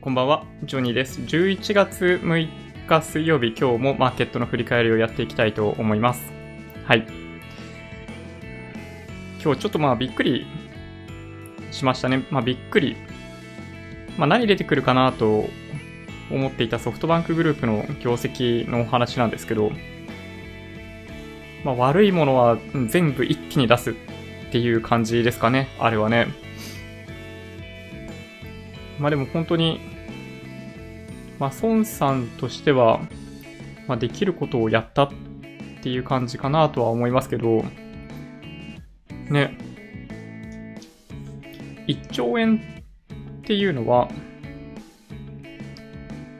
こんばんは、ジョニーです。11月6日水曜日、今日もマーケットの振り返りをやっていきたいと思います。はい。今日ちょっとまあびっくりしましたね。まあびっくり。まあ何出てくるかなと思っていたソフトバンクグループの業績のお話なんですけど、まあ悪いものは全部一気に出すっていう感じですかね、あれはね。まあでも本当に、まあ孫さんとしては、まあできることをやったっていう感じかなとは思いますけど、ね。1兆円っていうのは、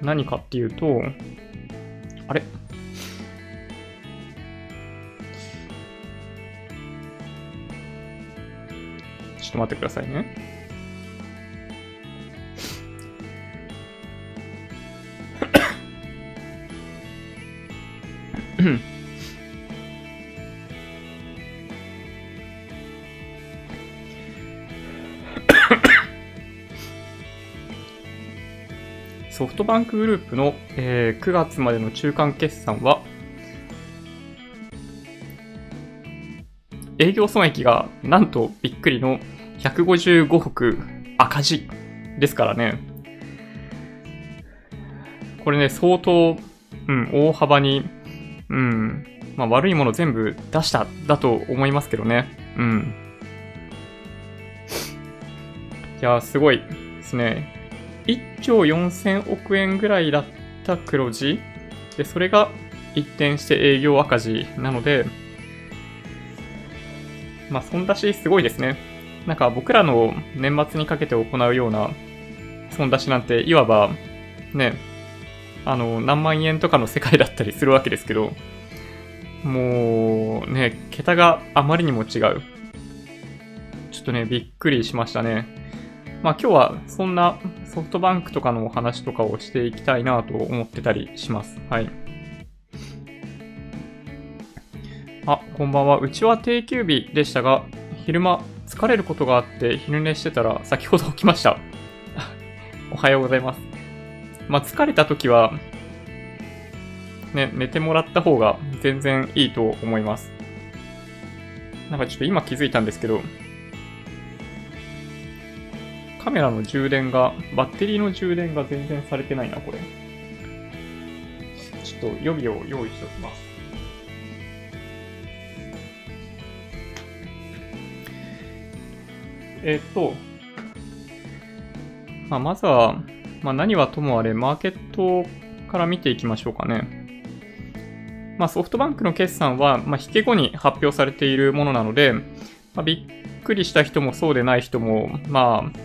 何かっていうと、あれ？ちょっと待ってくださいね。ソフトバンクグループの、えー9月までの中間決算は、営業損益がなんとびっくりの155億赤字ですからね。これね、相当、うん、大幅に、うん、まあ悪いもの全部出した、だと思いますけどね。うん。いや、すごいですね。1兆4000億円ぐらいだった黒字で、それが一転して営業赤字なので、まあ、損出しすごいですね。なんか僕らの年末にかけて行うような損出しなんて、いわば、ね、あの、何万円とかの世界だったりするわけですけど、もう、ね、桁があまりにも違う。ちょっとね、びっくりしましたね。まあ今日はそんなソフトバンクとかのお話とかをしていきたいなと思ってたりします。はい。あ、こんばんは。うちは定休日でしたが、昼間疲れることがあって昼寝してたら先ほど起きました。おはようございます。まあ疲れた時は、ね、寝てもらった方が全然いいと思います。なんかちょっと今気づいたんですけど、カメラの充電が、バッテリーの充電が全然されてないな、これ。ちょっと予備を用意しておきます。えっと、まあ、まずは、まあ、何はともあれ、マーケットから見ていきましょうかね。まあ、ソフトバンクの決算は、まあ、引け後に発表されているものなので、まあ、びっくりした人もそうでない人も、まあ、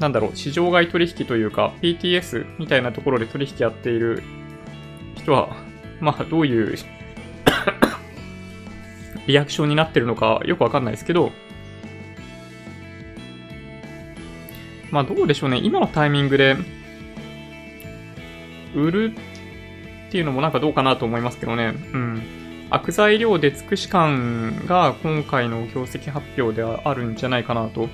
なんだろう、市場外取引というか、PTS みたいなところで取引やっている人は、まあ、どういう リアクションになってるのかよくわかんないですけど、まあ、どうでしょうね。今のタイミングで、売るっていうのもなんかどうかなと思いますけどね。うん。悪材料で尽くし感が今回の業績発表ではあるんじゃないかなと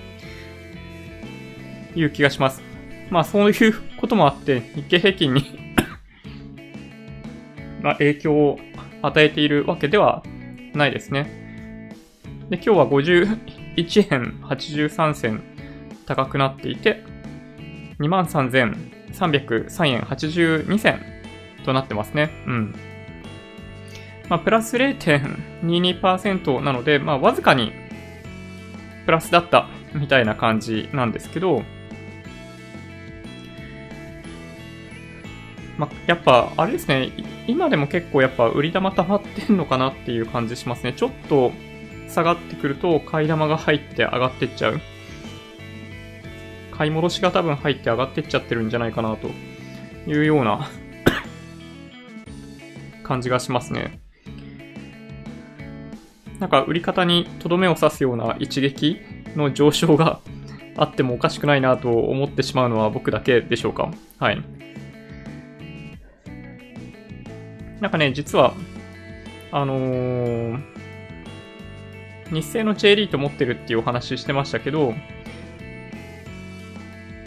いう気がします。まあそういうこともあって、日経平均に まあ影響を与えているわけではないですね。で、今日は51円83銭高くなっていて、23,303円82銭となってますね。うん。まあ、プラス0.22%なので、まあ、わずかにプラスだったみたいな感じなんですけど、まあ、やっぱ、あれですね、今でも結構やっぱ売り玉溜まってんのかなっていう感じしますね。ちょっと下がってくると買い玉が入って上がってっちゃう。買い戻しが多分入って上がってっちゃってるんじゃないかなというような 感じがしますね。なんか売り方にとどめを刺すような一撃の上昇が あってもおかしくないなと思ってしまうのは僕だけでしょうか。はい。なんかね、実は、あのー、日清の J リート持ってるっていうお話してましたけど、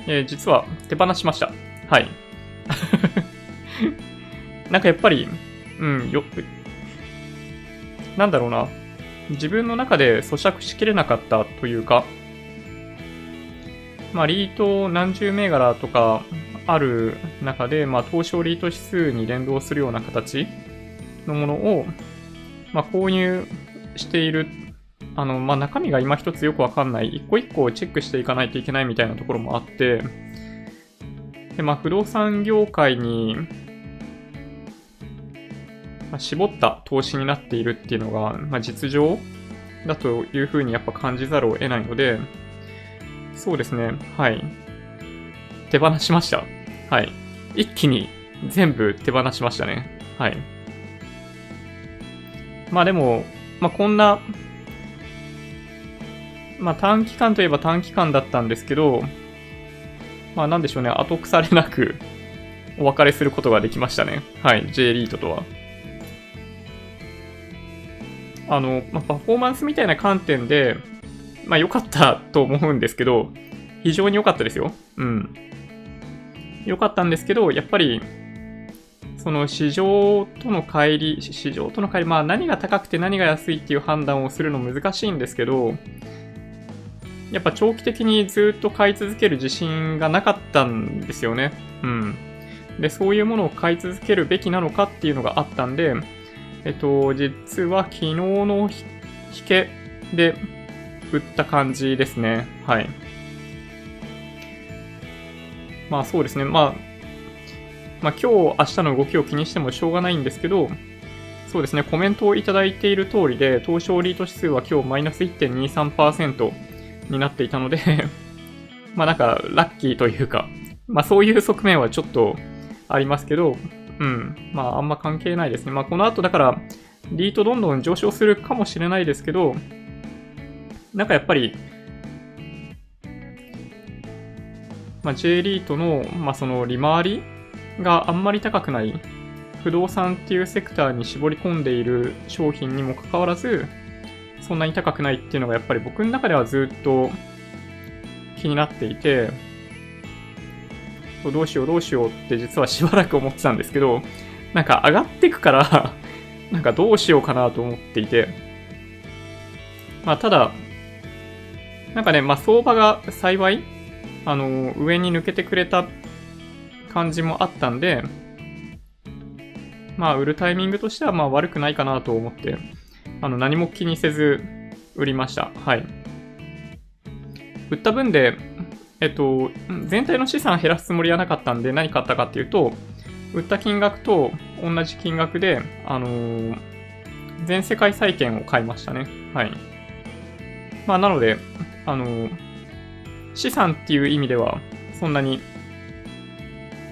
えー実は手放しました。はい。なんかやっぱり、うん、よ、なんだろうな。自分の中で咀嚼しきれなかったというか、まあ、リート何十銘柄とかある中で、まあ、東証リート指数に連動するような形のものを、まあ、購入している、あの、まあ、中身が今一つよくわかんない、一個一個チェックしていかないといけないみたいなところもあって、で、まあ、不動産業界に、まあ、絞った投資になっているっていうのが、まあ、実情だというふうにやっぱ感じざるを得ないので、そうですね、はい。手放しました。はい。一気に全部手放しましたね。はい。まあでも、まあこんな、まあ短期間といえば短期間だったんですけど、まあなんでしょうね、後腐れなくお別れすることができましたね。はい、J リートとは。あの、まあ、パフォーマンスみたいな観点で、まあ良かったと思うんですけど、非常に良かったですよ。うん。良かったんですけど、やっぱり、その市場との乖離、市場との乖離、まあ何が高くて何が安いっていう判断をするの難しいんですけど、やっぱ長期的にずっと買い続ける自信がなかったんですよね。うん。で、そういうものを買い続けるべきなのかっていうのがあったんで、えっと、実は昨日の引けで売った感じですね。はい。まあそうですね。まあ、まあ今日、明日の動きを気にしてもしょうがないんですけど、そうですね、コメントをいただいている通りで、東証リート指数は今日マイナス1.23%になっていたので まあなんかラッキーというか、まあそういう側面はちょっとありますけど、うん、まああんま関係ないですね。まあこの後だから、リートどんどん上昇するかもしれないですけど、なんかやっぱり、まあ、J リートの、まあ、その利回りがあんまり高くない不動産っていうセクターに絞り込んでいる商品にもかかわらず、そんなに高くないっていうのがやっぱり僕の中ではずっと気になっていて、どうしようどうしようって実はしばらく思ってたんですけど、なんか上がってくから なんかどうしようかなと思っていて、まあただ、なんかね、まあ相場が幸い、あの、上に抜けてくれた感じもあったんで、まあ売るタイミングとしてはまあ悪くないかなと思って、あの何も気にせず売りました。はい。売った分で、えっと、全体の資産減らすつもりはなかったんで何買ったかっていうと、売った金額と同じ金額で、あのー、全世界債券を買いましたね。はい。まあ、なので、あのー、資産っていう意味では、そんなに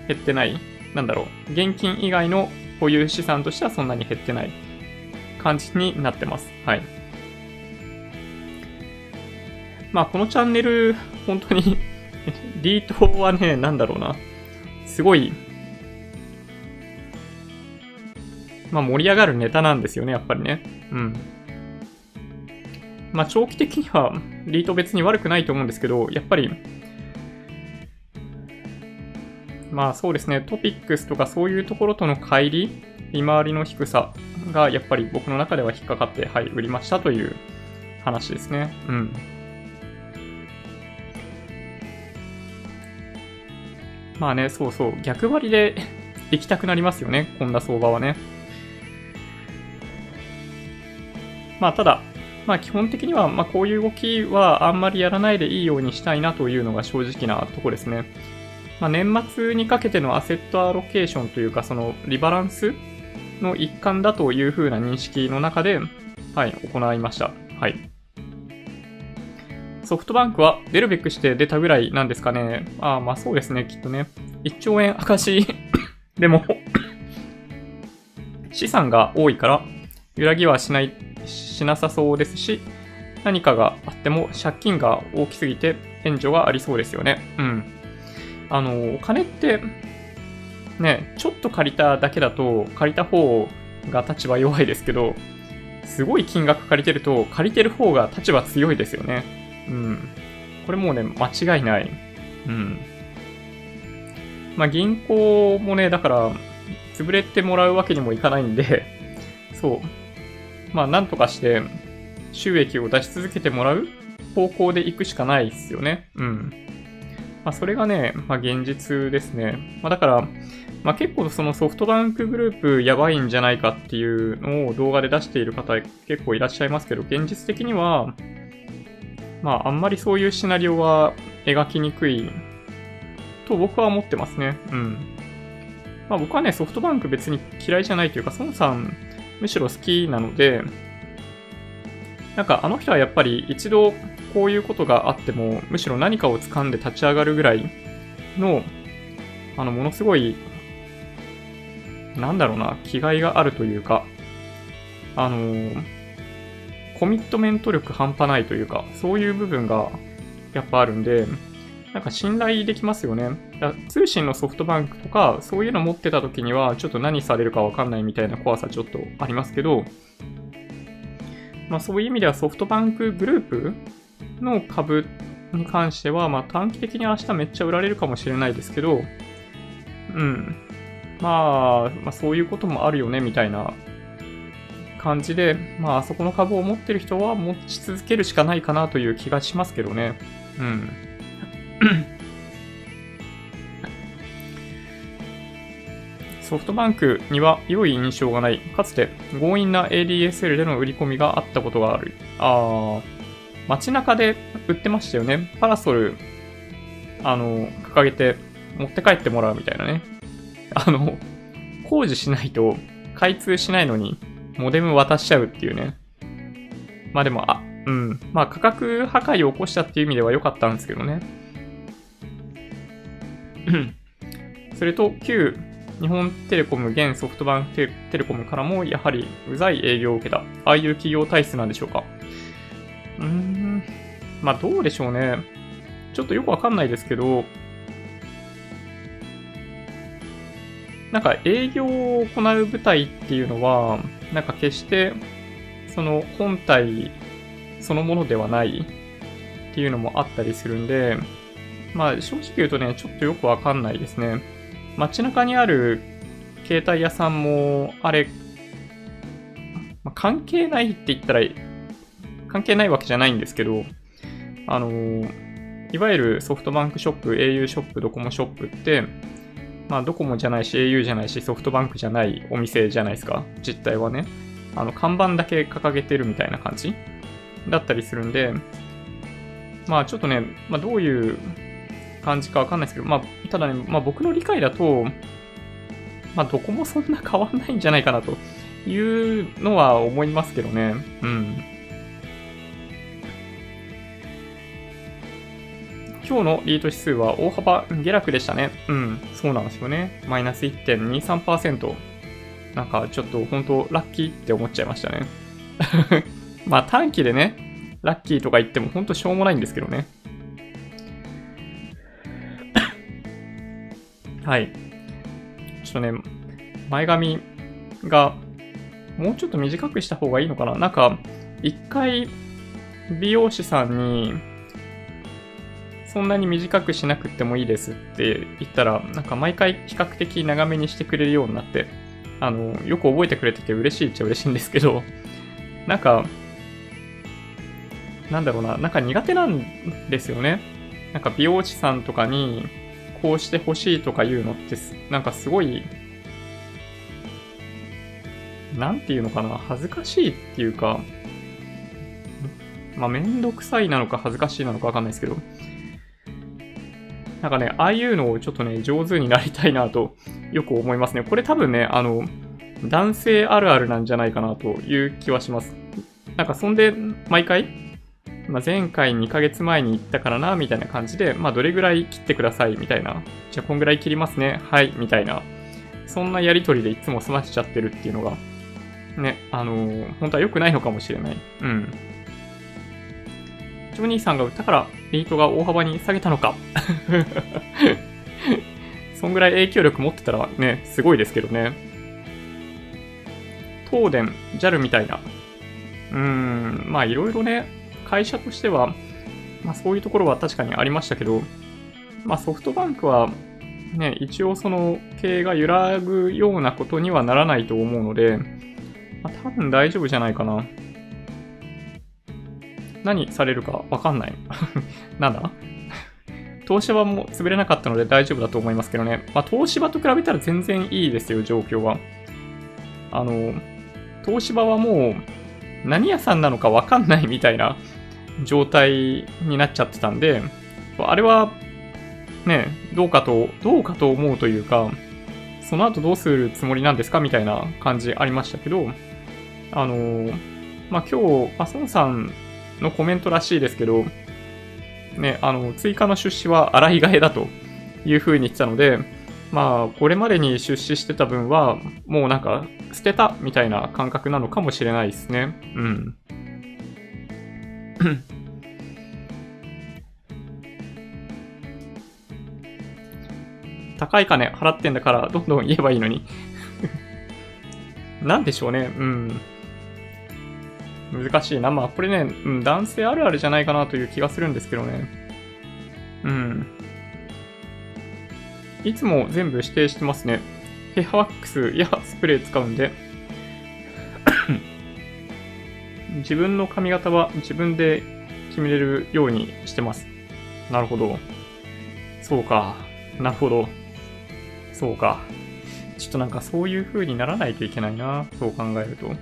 減ってない。なんだろう。現金以外の保有資産としてはそんなに減ってない感じになってます。はい。まあ、このチャンネル、本当に リートはね、なんだろうな。すごい、まあ盛り上がるネタなんですよね、やっぱりね。うん。まあ長期的にはリート別に悪くないと思うんですけど、やっぱり、まあそうですね、トピックスとかそういうところとの乖離、利回りの低さがやっぱり僕の中では引っかかって、はい、売りましたという話ですね。うん。まあね、そうそう、逆張りで 行きたくなりますよね、こんな相場はね。まあただ、まあ基本的には、まあこういう動きはあんまりやらないでいいようにしたいなというのが正直なとこですね。まあ年末にかけてのアセットアロケーションというか、そのリバランスの一環だというふうな認識の中で、はい、行いました。はい。ソフトバンクは出るべくして出たぐらいなんですかね。ああ、まあそうですね、きっとね。1兆円赤字 でも 資産が多いから、揺らぎはしない、しなさそうですし、何かがあっても借金が大きすぎて援助がありそうですよね。うん。あの、お金って、ね、ちょっと借りただけだと、借りた方が立場弱いですけど、すごい金額借りてると、借りてる方が立場強いですよね。うん。これもうね、間違いない。うん。まあ銀行もね、だから、潰れてもらうわけにもいかないんで、そう。まあなんとかして収益を出し続けてもらう方向で行くしかないですよね。うん。まあそれがね、まあ現実ですね。まあだから、まあ結構そのソフトバンクグループやばいんじゃないかっていうのを動画で出している方結構いらっしゃいますけど、現実的には、まああんまりそういうシナリオは描きにくいと僕は思ってますね。うん。まあ僕はね、ソフトバンク別に嫌いじゃないというか、孫さんむしろ好きなので、なんかあの人はやっぱり一度こういうことがあっても、むしろ何かを掴んで立ち上がるぐらいの、あの、ものすごい、なんだろうな、気概があるというか、あのーコミットメント力半端ないというか、そういう部分がやっぱあるんで、なんか信頼できますよね。だ通信のソフトバンクとか、そういうの持ってた時には、ちょっと何されるかわかんないみたいな怖さちょっとありますけど、まあそういう意味ではソフトバンクグループの株に関しては、まあ短期的に明日めっちゃ売られるかもしれないですけど、うん。まあ、まあそういうこともあるよね、みたいな感じで、まああそこの株を持ってる人は持ち続けるしかないかなという気がしますけどね。うん。ソフトバンクには良い印象がない。かつて強引な ADSL での売り込みがあったことがある。あー、街中で売ってましたよね。パラソル、あの、掲げて持って帰ってもらうみたいなね。あの、工事しないと開通しないのに、モデム渡しちゃうっていうね。まあでも、あ、うん。まあ価格破壊を起こしたっていう意味では良かったんですけどね。それと、旧日本テレコム、現ソフトバンクテテレコムからも、やはり、うざい営業を受けた。ああいう企業体質なんでしょうか。うーん。まあ、どうでしょうね。ちょっとよくわかんないですけど、なんか営業を行う部隊っていうのは、なんか決して、その本体そのものではないっていうのもあったりするんで、まあ正直言うとね、ちょっとよくわかんないですね。街中にある携帯屋さんも、あれ、まあ、関係ないって言ったら、関係ないわけじゃないんですけど、あのいわゆるソフトバンクショップ、au ショップ、ドコモショップって、まあドコモじゃないし、au じゃないし、ソフトバンクじゃないお店じゃないですか、実態はね。あの、看板だけ掲げてるみたいな感じだったりするんで、まあちょっとね、まあどういう感じかわかんないですけど、まあただね、まあ僕の理解だと、まあどこもそんな変わんないんじゃないかなというのは思いますけどね。うん。今日のリート指数は大幅下落でしたね。うん、そうなんですよね。マイナス1.23%。なんかちょっと本当ラッキーって思っちゃいましたね。まあ短期でね、ラッキーとか言っても本当しょうもないんですけどね。はい。ちょっとね、前髪がもうちょっと短くした方がいいのかななんか、一回美容師さんにそんなに短くしなくてもいいですって言ったら、なんか毎回比較的長めにしてくれるようになって、あの、よく覚えてくれてて嬉しいっちゃ嬉しいんですけど、なんか、なんだろうな、なんか苦手なんですよね。なんか美容師さんとかに、こうしてほしいとか言うのってす、なんかすごい、なんていうのかな、恥ずかしいっていうか、まあ、めんどくさいなのか恥ずかしいなのかわかんないですけど、なんかね、ああいうのをちょっとね、上手になりたいなと、よく思いますね。これ多分ね、あの、男性あるあるなんじゃないかなという気はします。なんかそんで、毎回、まあ、前回2ヶ月前に行ったからな、みたいな感じで、まあどれぐらい切ってください、みたいな。じゃあこんぐらい切りますね、はい、みたいな。そんなやりとりでいつも済ましちゃってるっていうのが、ね、あのー本当は良くないのかもしれない。うん。ジョニーさんが売ったから、リートが大幅に下げたのか。そんぐらい影響力持ってたらね、すごいですけどね。東電、JAL みたいな。うーん、まあいろいろね、会社としては、まあそういうところは確かにありましたけど、まあソフトバンクは、ね、一応その経営が揺らぐようなことにはならないと思うので、まあ、多分大丈夫じゃないかな。何されるかわかんない。なんだ？東芝も潰れなかったので大丈夫だと思いますけどね。まあ、東芝と比べたら全然いいですよ、状況は。あの、東芝はもう何屋さんなのかわかんないみたいな状態になっちゃってたんで、あれはね、どうかと、どうかと思うというか、その後どうするつもりなんですかみたいな感じありましたけど、あの、まあ、今日、あ、孫さんのコメントらしいですけど、ね、あの、追加の出資は洗い替えだというふうに言ってたので、まあ、これまでに出資してた分は、もうなんか、捨てたみたいな感覚なのかもしれないですね。うん。高い金払ってんだからどんどん言えばいいのに なんでしょうね。うん。難しいな。まあ、これね、うん、男性あるあるじゃないかなという気がするんですけどね。うん。いつも全部指定してますね。ヘアワックスやスプレー使うんで 自分の髪型は自分で決めれるようにしてます。なるほど。そうか。なるほど。そうか。ちょっとなんかそういう風にならないといけないな。そう考えると。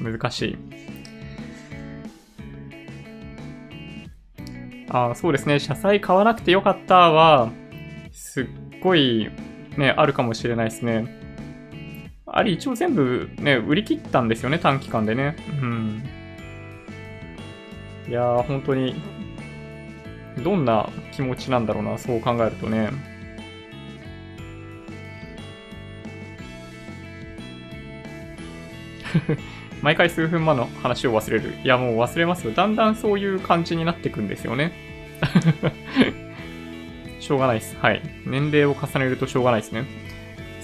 難しい。あ、そうですね。車載買わなくてよかったは、すっごいね、あるかもしれないですね。あれ一応全部ね、売り切ったんですよね、短期間でね。うん。いやー、本当に、どんな気持ちなんだろうな、そう考えるとね。毎回数分前の話を忘れる。いや、もう忘れますよ。だんだんそういう感じになってくんですよね。しょうがないです。はい。年齢を重ねるとしょうがないですね。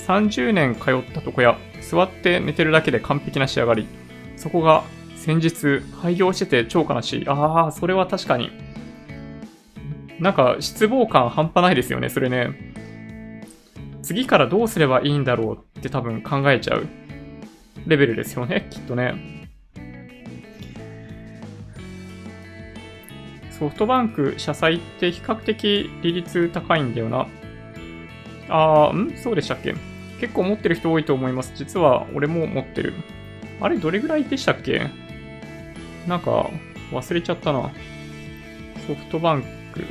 30年通ったとこや、座って寝てるだけで完璧な仕上がり。そこが先日廃業してて超悲しい。ああ、それは確かに。なんか失望感半端ないですよね、それね。次からどうすればいいんだろうって多分考えちゃう。レベルですよね、きっとね。ソフトバンク社債って比較的利率高いんだよな。あー、ん？そうでしたっけ？結構持ってる人多いと思います。実は俺も持ってる。あれ、どれぐらいでしたっけ？なんか、忘れちゃったな。ソフトバンク。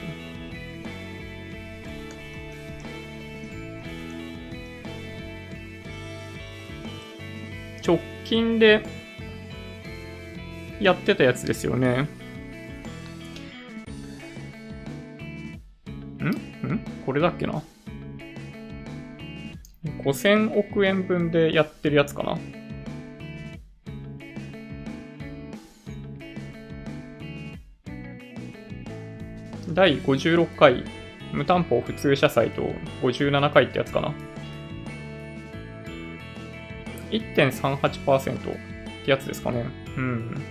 近でやってたやつですよね。ん？ん？これだっけな ?5000 億円分でやってるやつかな？第56回無担保普通社債と57回ってやつかな？1.38%ってやつですかね。うん。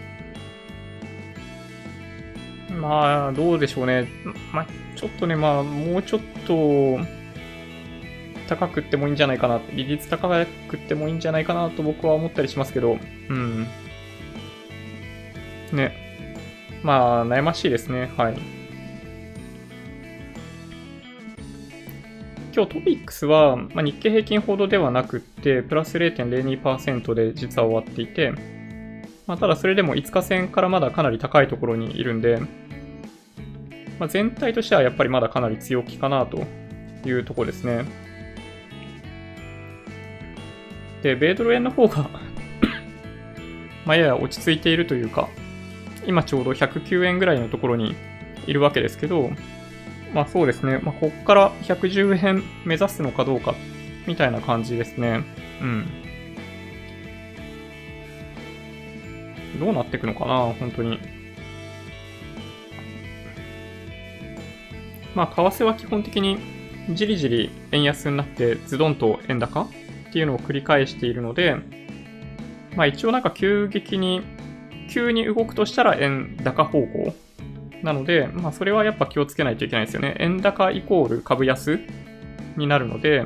まあ、どうでしょうね。まあ、ちょっとね、まあ、もうちょっと、高くってもいいんじゃないかな。利率高くってもいいんじゃないかなと僕は思ったりしますけど、うん。ね。まあ、悩ましいですね。はい。今日トピックスは、まあ、日経平均ほどではなくって、プラス0.02%で実は終わっていて、まあ、ただそれでも5日線からまだかなり高いところにいるんで、まあ、全体としてはやっぱりまだかなり強気かなというところですね。で、米ドル円の方がまあやや落ち着いているというか、今ちょうど109円ぐらいのところにいるわけですけど、まあそうですね。まあこっから110円目指すのかどうか、みたいな感じですね。うん。どうなっていくのかな、本当に。まあ為替は基本的にじりじり円安になってズドンと円高っていうのを繰り返しているので、まあ一応なんか急激に、急に動くとしたら円高方向なので、まあ、それはやっぱ気をつけないといけないですよね。円高イコール株安になるので、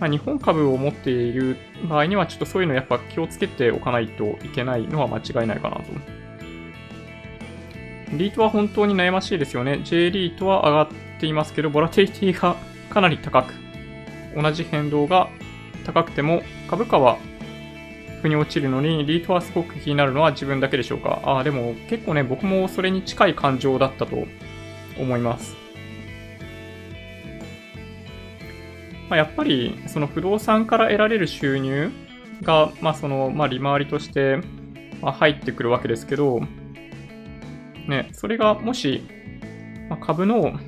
まあ、日本株を持っている場合には、ちょっとそういうのやっぱ気をつけておかないといけないのは間違いないかなと。リートは本当に悩ましいですよね。J リートは上がっていますけど、ボラテリティがかなり高く、同じ変動が高くても、株価は腑に落ちるのに、リートはすごく気になるのは自分だけでしょうか？ああ、でも結構ね、僕もそれに近い感情だったと思います。まあ、やっぱり、その不動産から得られる収入が、まあ、その、まあ、利回りとして、ま入ってくるわけですけど、ね、それがもし、まあ、株の、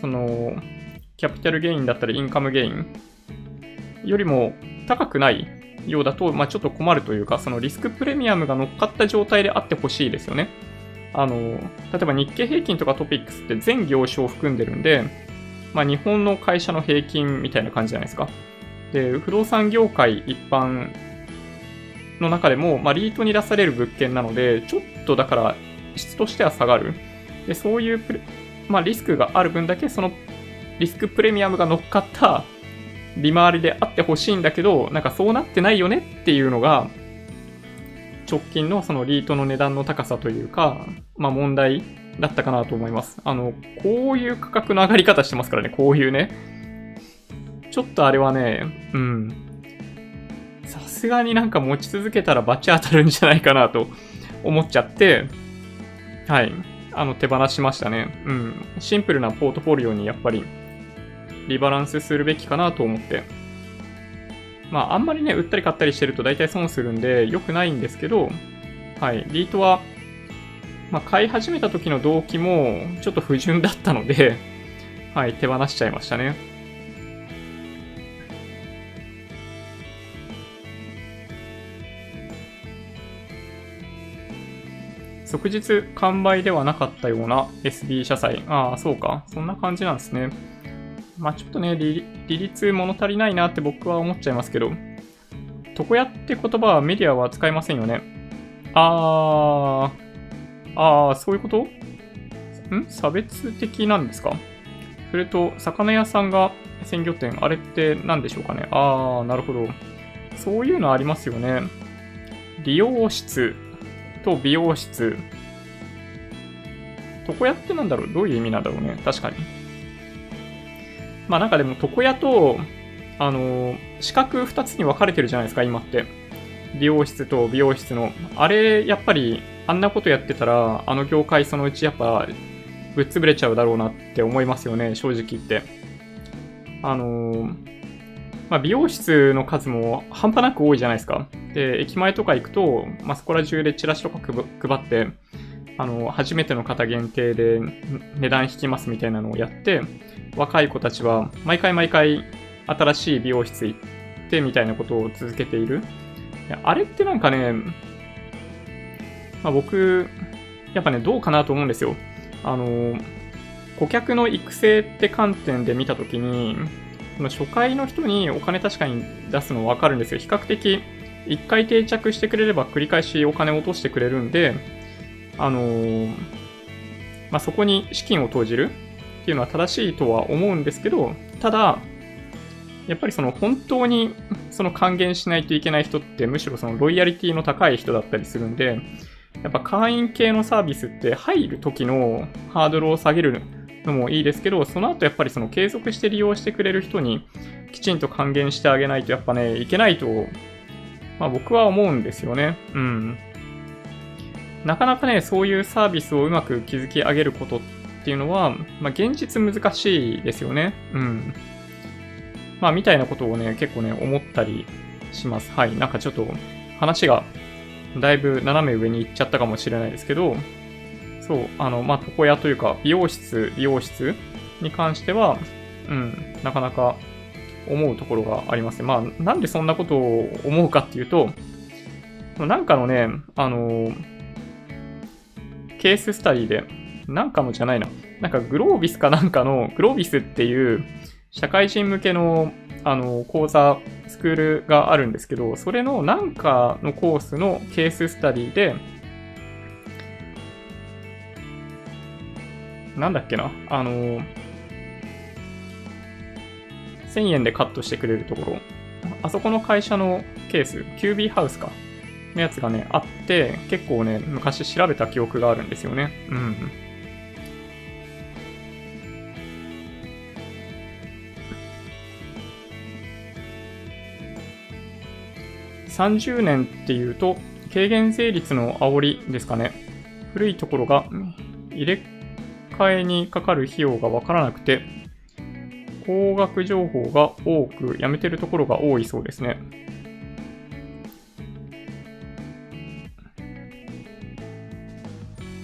その、キャピタルゲインだったりインカムゲインよりも高くないようだと、まあ、ちょっと困るというか、そのリスクプレミアムが乗っかった状態であってほしいですよね。あの、例えば日経平均とかトピックスって全業種を含んでるんで、まあ、日本の会社の平均みたいな感じじゃないですか。で、不動産業界一般の中でも、まあ、リートに出される物件なので、ちょっとだから質としては下がる。で、そういうまあ、リスクがある分だけ、そのリスクプレミアムが乗っかった利回りであってほしいんだけど、なんかそうなってないよねっていうのが、直近のそのリートの値段の高さというか、まあ問題だったかなと思います。あの、こういう価格の上がり方してますからね、こういうね。ちょっとあれはね、うん。さすがになんか持ち続けたらバチ当たるんじゃないかなと思っちゃって、はい。あの、手放しましたね。うん。シンプルなポートフォリオにやっぱりリバランスするべきかなと思って。まあ、あんまりね、売ったり買ったりしてると大体損するんで、良くないんですけど、はい、リートは、まあ、買い始めた時の動機も、ちょっと不純だったので、はい、手放しちゃいましたね。即日完売ではなかったような SB 社債。ああ、そうか。そんな感じなんですね。まあちょっとね、利率物足りないなって僕は思っちゃいますけど、床屋って言葉はメディアは使いませんよね。あー、あー、そういうこと？ん？差別的なんですか？それと、魚屋さんが鮮魚店、あれって何でしょうかね？あー、なるほど。そういうのありますよね。理容室と美容室。床屋ってなんだろう？どういう意味なんだろうね？確かに。まあなんかでも床屋と、あの、資格2つに分かれてるじゃないですか、今って。美容室と美容室の。あれ、やっぱり、あんなことやってたら、あの業界そのうちやっぱ、ぶっ潰れちゃうだろうなって思いますよね、正直言って。あのまあ、美容室の数も半端なく多いじゃないですか。で、駅前とか行くと、まあ、そこら中でチラシとか配って、あの、初めての方限定で値段引きますみたいなのをやって、若い子たちは毎回毎回新しい美容室行ってみたいなことを続けている。いやあれってなんかね、まあ、僕、やっぱね、どうかなと思うんですよ。あの、顧客の育成って観点で見たときに、初回の人にお金確かに出すのわかるんですよ。比較的、一回定着してくれれば繰り返しお金を落としてくれるんで、あのまあ、そこに資金を投じるっていうのは正しいとは思うんですけど、ただ、やっぱりその本当にその還元しないといけない人ってむしろそのロイヤリティの高い人だったりするんで、やっぱ会員系のサービスって入る時のハードルを下げるのもいいですけど、その後やっぱりその継続して利用してくれる人にきちんと還元してあげないとやっぱね、いけないと、まあ僕は思うんですよね。うん。なかなかね、そういうサービスをうまく築き上げることってっていうのは、まあ、現実難しいですよね。うん。まあ、みたいなことをね、結構ね、思ったりします。はい。なんかちょっと話がだいぶ斜め上に行っちゃったかもしれないですけど、そう、あの、まあ、床屋というか、美容室、美容室に関しては、うん、なかなか思うところがありますね。まあ、なんでそんなことを思うかっていうと、なんかのね、あの、ケーススタディで、なんかのじゃないな。なんかグロービスかなんかの、グロービスっていう社会人向けのあの講座、スクールがあるんですけど、それのなんかのコースのケーススタディで、なんだっけなあの、1000円でカットしてくれるところ、あそこの会社のケース、キュービーハウスか、のやつがね、あって、結構ね、昔調べた記憶があるんですよね。うん。30年っていうと、軽減税率の煽りですかね。古いところが入れ替えにかかる費用がわからなくて、高額情報が多く、やめてるところが多いそうですね。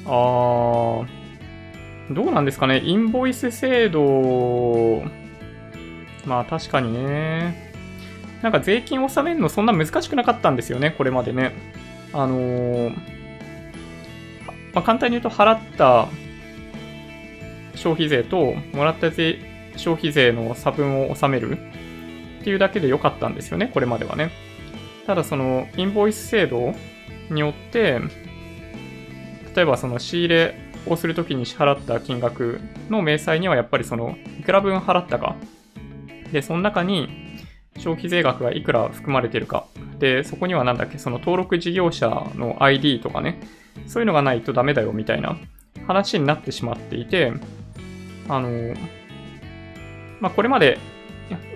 あー、どうなんですかね。インボイス制度、まあ確かにね。なんか税金を納めるのそんな難しくなかったんですよね、これまでね。あのー、まあ、簡単に言うと払った消費税ともらった税消費税の差分を納めるっていうだけで良かったんですよね、これまではね。ただそのインボイス制度によって、例えばその仕入れをするときに支払った金額の明細にはやっぱりそのいくら分払ったか。で、その中に消費税額がいくら含まれてるか。で、そこにはなんだっけ、その登録事業者の ID とかね、そういうのがないとダメだよみたいな話になってしまっていて、あの、まあ、これまで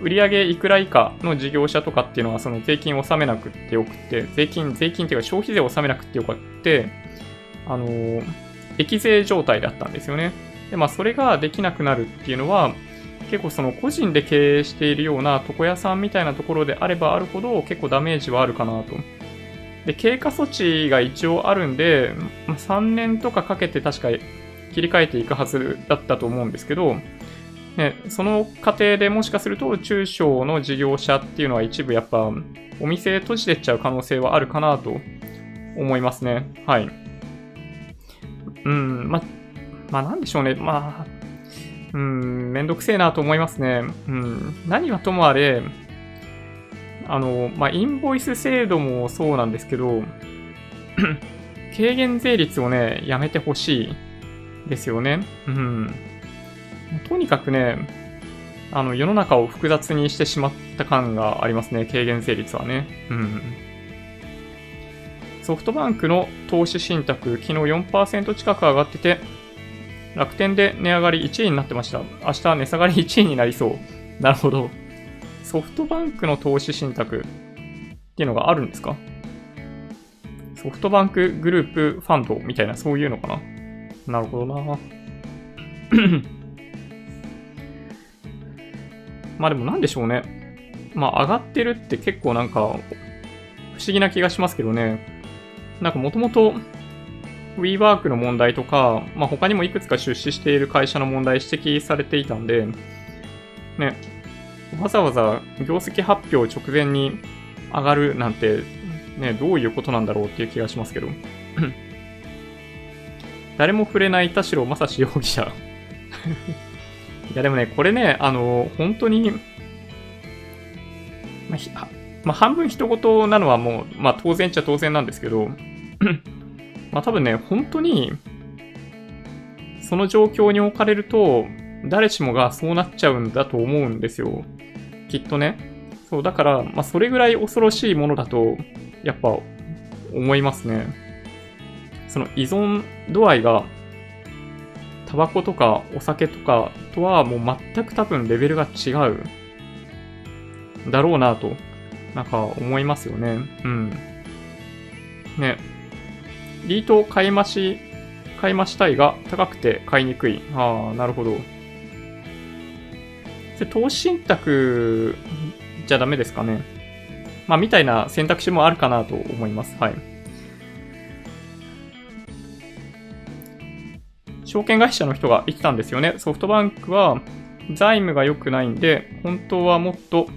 売上いくら以下の事業者とかっていうのはその税金を納めなくってよくて、税金、税金っていうか消費税を納めなくてよかって、あの、益税状態だったんですよね。で、まあそれができなくなるっていうのは、結構その個人で経営しているような床屋さんみたいなところであればあるほど結構ダメージはあるかなと。で、経過措置が一応あるんで、ま、3年とかかけて確か切り替えていくはずだったと思うんですけど、ね、その過程でもしかすると中小の事業者っていうのは一部やっぱお店閉じてっちゃう可能性はあるかなと思いますね。はい。うん、ま、まあなんでしょうね。まあ、うん、めんどくせえなと思いますね。うん、何はともあれ、あの、まあ、インボイス制度もそうなんですけど、軽減税率をね、やめてほしいですよね。うん。とにかくね、あの、世の中を複雑にしてしまった感がありますね、軽減税率はね。うん。ソフトバンクの投資信託、昨日4%近く上がってて、楽天で値上がり1位になってました。明日値下がり1位になりそう。なるほど。ソフトバンクの投資信託っていうのがあるんですか？ソフトバンクグループファンドみたいな、そういうのかな？なるほどな まあでもなんでしょうね。まあ上がってるって結構なんか不思議な気がしますけどね。なんかもともと WeWork の問題とか、まあ他にもいくつか出資している会社の問題指摘されていたんで、ね、わざわざ業績発表直前に上がるなんて、ね、どういうことなんだろうっていう気がしますけど。誰も触れない田代正史容疑者 いやでもね、これね、あの、本当に、まあ、まあ、半分人事なのはもう、まあ当然っちゃ当然なんですけど、まあ多分ね、本当に、その状況に置かれると、誰しもがそうなっちゃうんだと思うんですよ。きっとね。そう、だから、まあそれぐらい恐ろしいものだと、やっぱ思いますね。その依存度合いがタバコとかお酒とかとはもう全く多分レベルが違うだろうなと、なんか思いますよね。うん。ね。リートを買い増し、買い増したいが高くて買いにくい。ああ、なるほど。で投資信託じゃダメですかね。まあ、みたいな選択肢もあるかなと思います。はい。証券会社の人が言ってたんですよね。ソフトバンクは財務が良くないんで、本当はもっと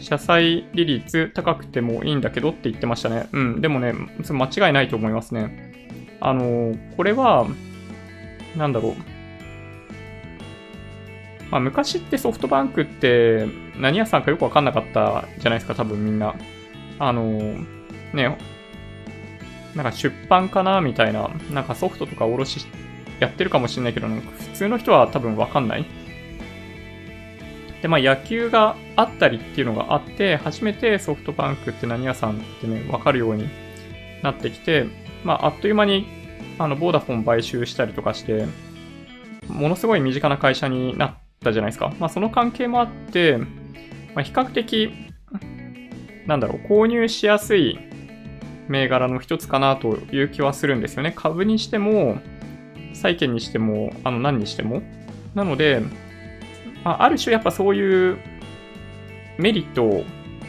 社債利率高くてもいいんだけどって言ってましたね。うん。でもね、それ間違いないと思いますね。あの、これは、なんだろう。まあ、昔ってソフトバンクって何屋さんかよくわかんなかったじゃないですか、多分みんな。あの、ね、なんか出版かなみたいな、なんかソフトとかおろしやってるかもしれないけど、なんか普通の人は多分わかんない。で、まあ野球があったりっていうのがあって、初めてソフトバンクって何屋さんってね、わかるようになってきて、まああっという間に、あの、ボーダフォン買収したりとかして、ものすごい身近な会社になったじゃないですか。まあその関係もあって、まあ、比較的、なんだろう、購入しやすい銘柄の一つかなという気はするんですよね。株にしても、債券にしても、あの、何にしても。なので、まあ、ある種やっぱそういうメリットを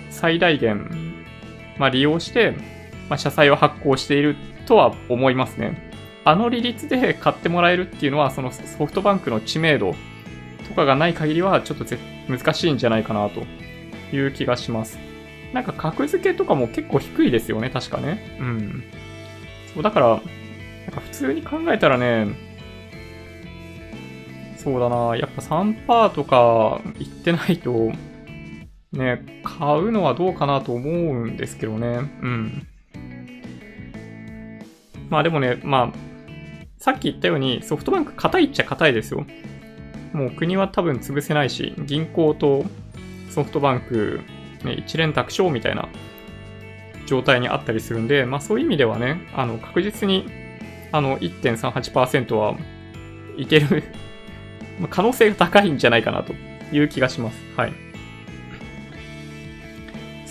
最大限、まあ、利用して、まあ、社債を発行しているとは思いますね。あの利率で買ってもらえるっていうのは、そのソフトバンクの知名度とかがない限りは、ちょっと難しいんじゃないかなという気がします。なんか格付けとかも結構低いですよね、確かね。うん。そう、だから、なんか普通に考えたらね、そうだな、やっぱ3%とか言ってないと、ね、買うのはどうかなと思うんですけどね。うん。まあでもね、まあ、さっき言ったようにソフトバンク硬いっちゃ硬いですよ。もう国は多分潰せないし、銀行とソフトバンク、ね、一連卓勝みたいな状態にあったりするんで、まあそういう意味ではね、あの確実にあの1.38%はいける 可能性が高いんじゃないかなという気がします。はい。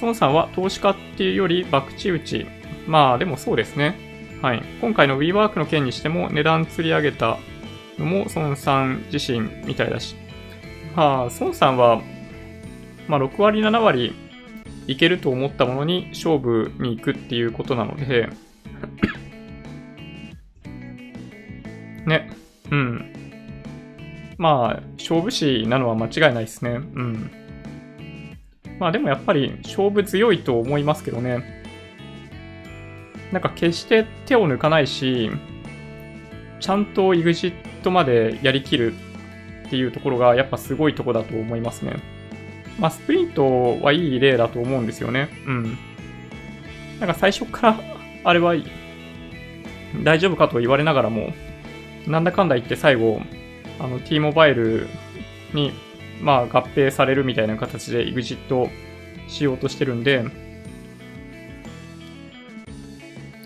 孫さんは投資家っていうより博打打ち。まあでもそうですね。はい。今回の WeWork の件にしても値段釣り上げたのも孫さん自身みたいだし。まあ、孫さんは、まあ6割7割いけると思ったものに勝負に行くっていうことなので、ね、うん。まあ、勝負師なのは間違いないですね。うん。まあでもやっぱり勝負強いと思いますけどね。なんか決して手を抜かないし、ちゃんと EXIT までやりきるっていうところがやっぱすごいとこだと思いますね。まあスプリントはいい例だと思うんですよね。うん。なんか最初から あれは大丈夫かと言われながらも、なんだかんだ言って最後、あの T モバイルにまあ合併されるみたいな形で EXIT しようとしてるんで、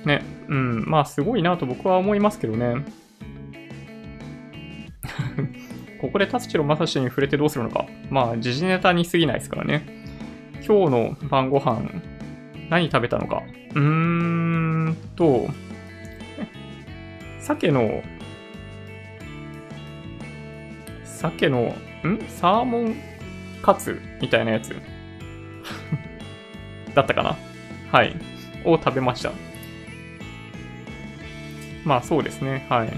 ね、うん、まあすごいなと僕は思いますけどね。ここで達郎正史に触れてどうするのか。まあ時事ネタに過ぎないですからね。今日の晩ご飯、何食べたのか。うーんと、鮭の、鮭の、ん？サーモンカツみたいなやつ だったかなはい。を食べました。まあそうですね。はい。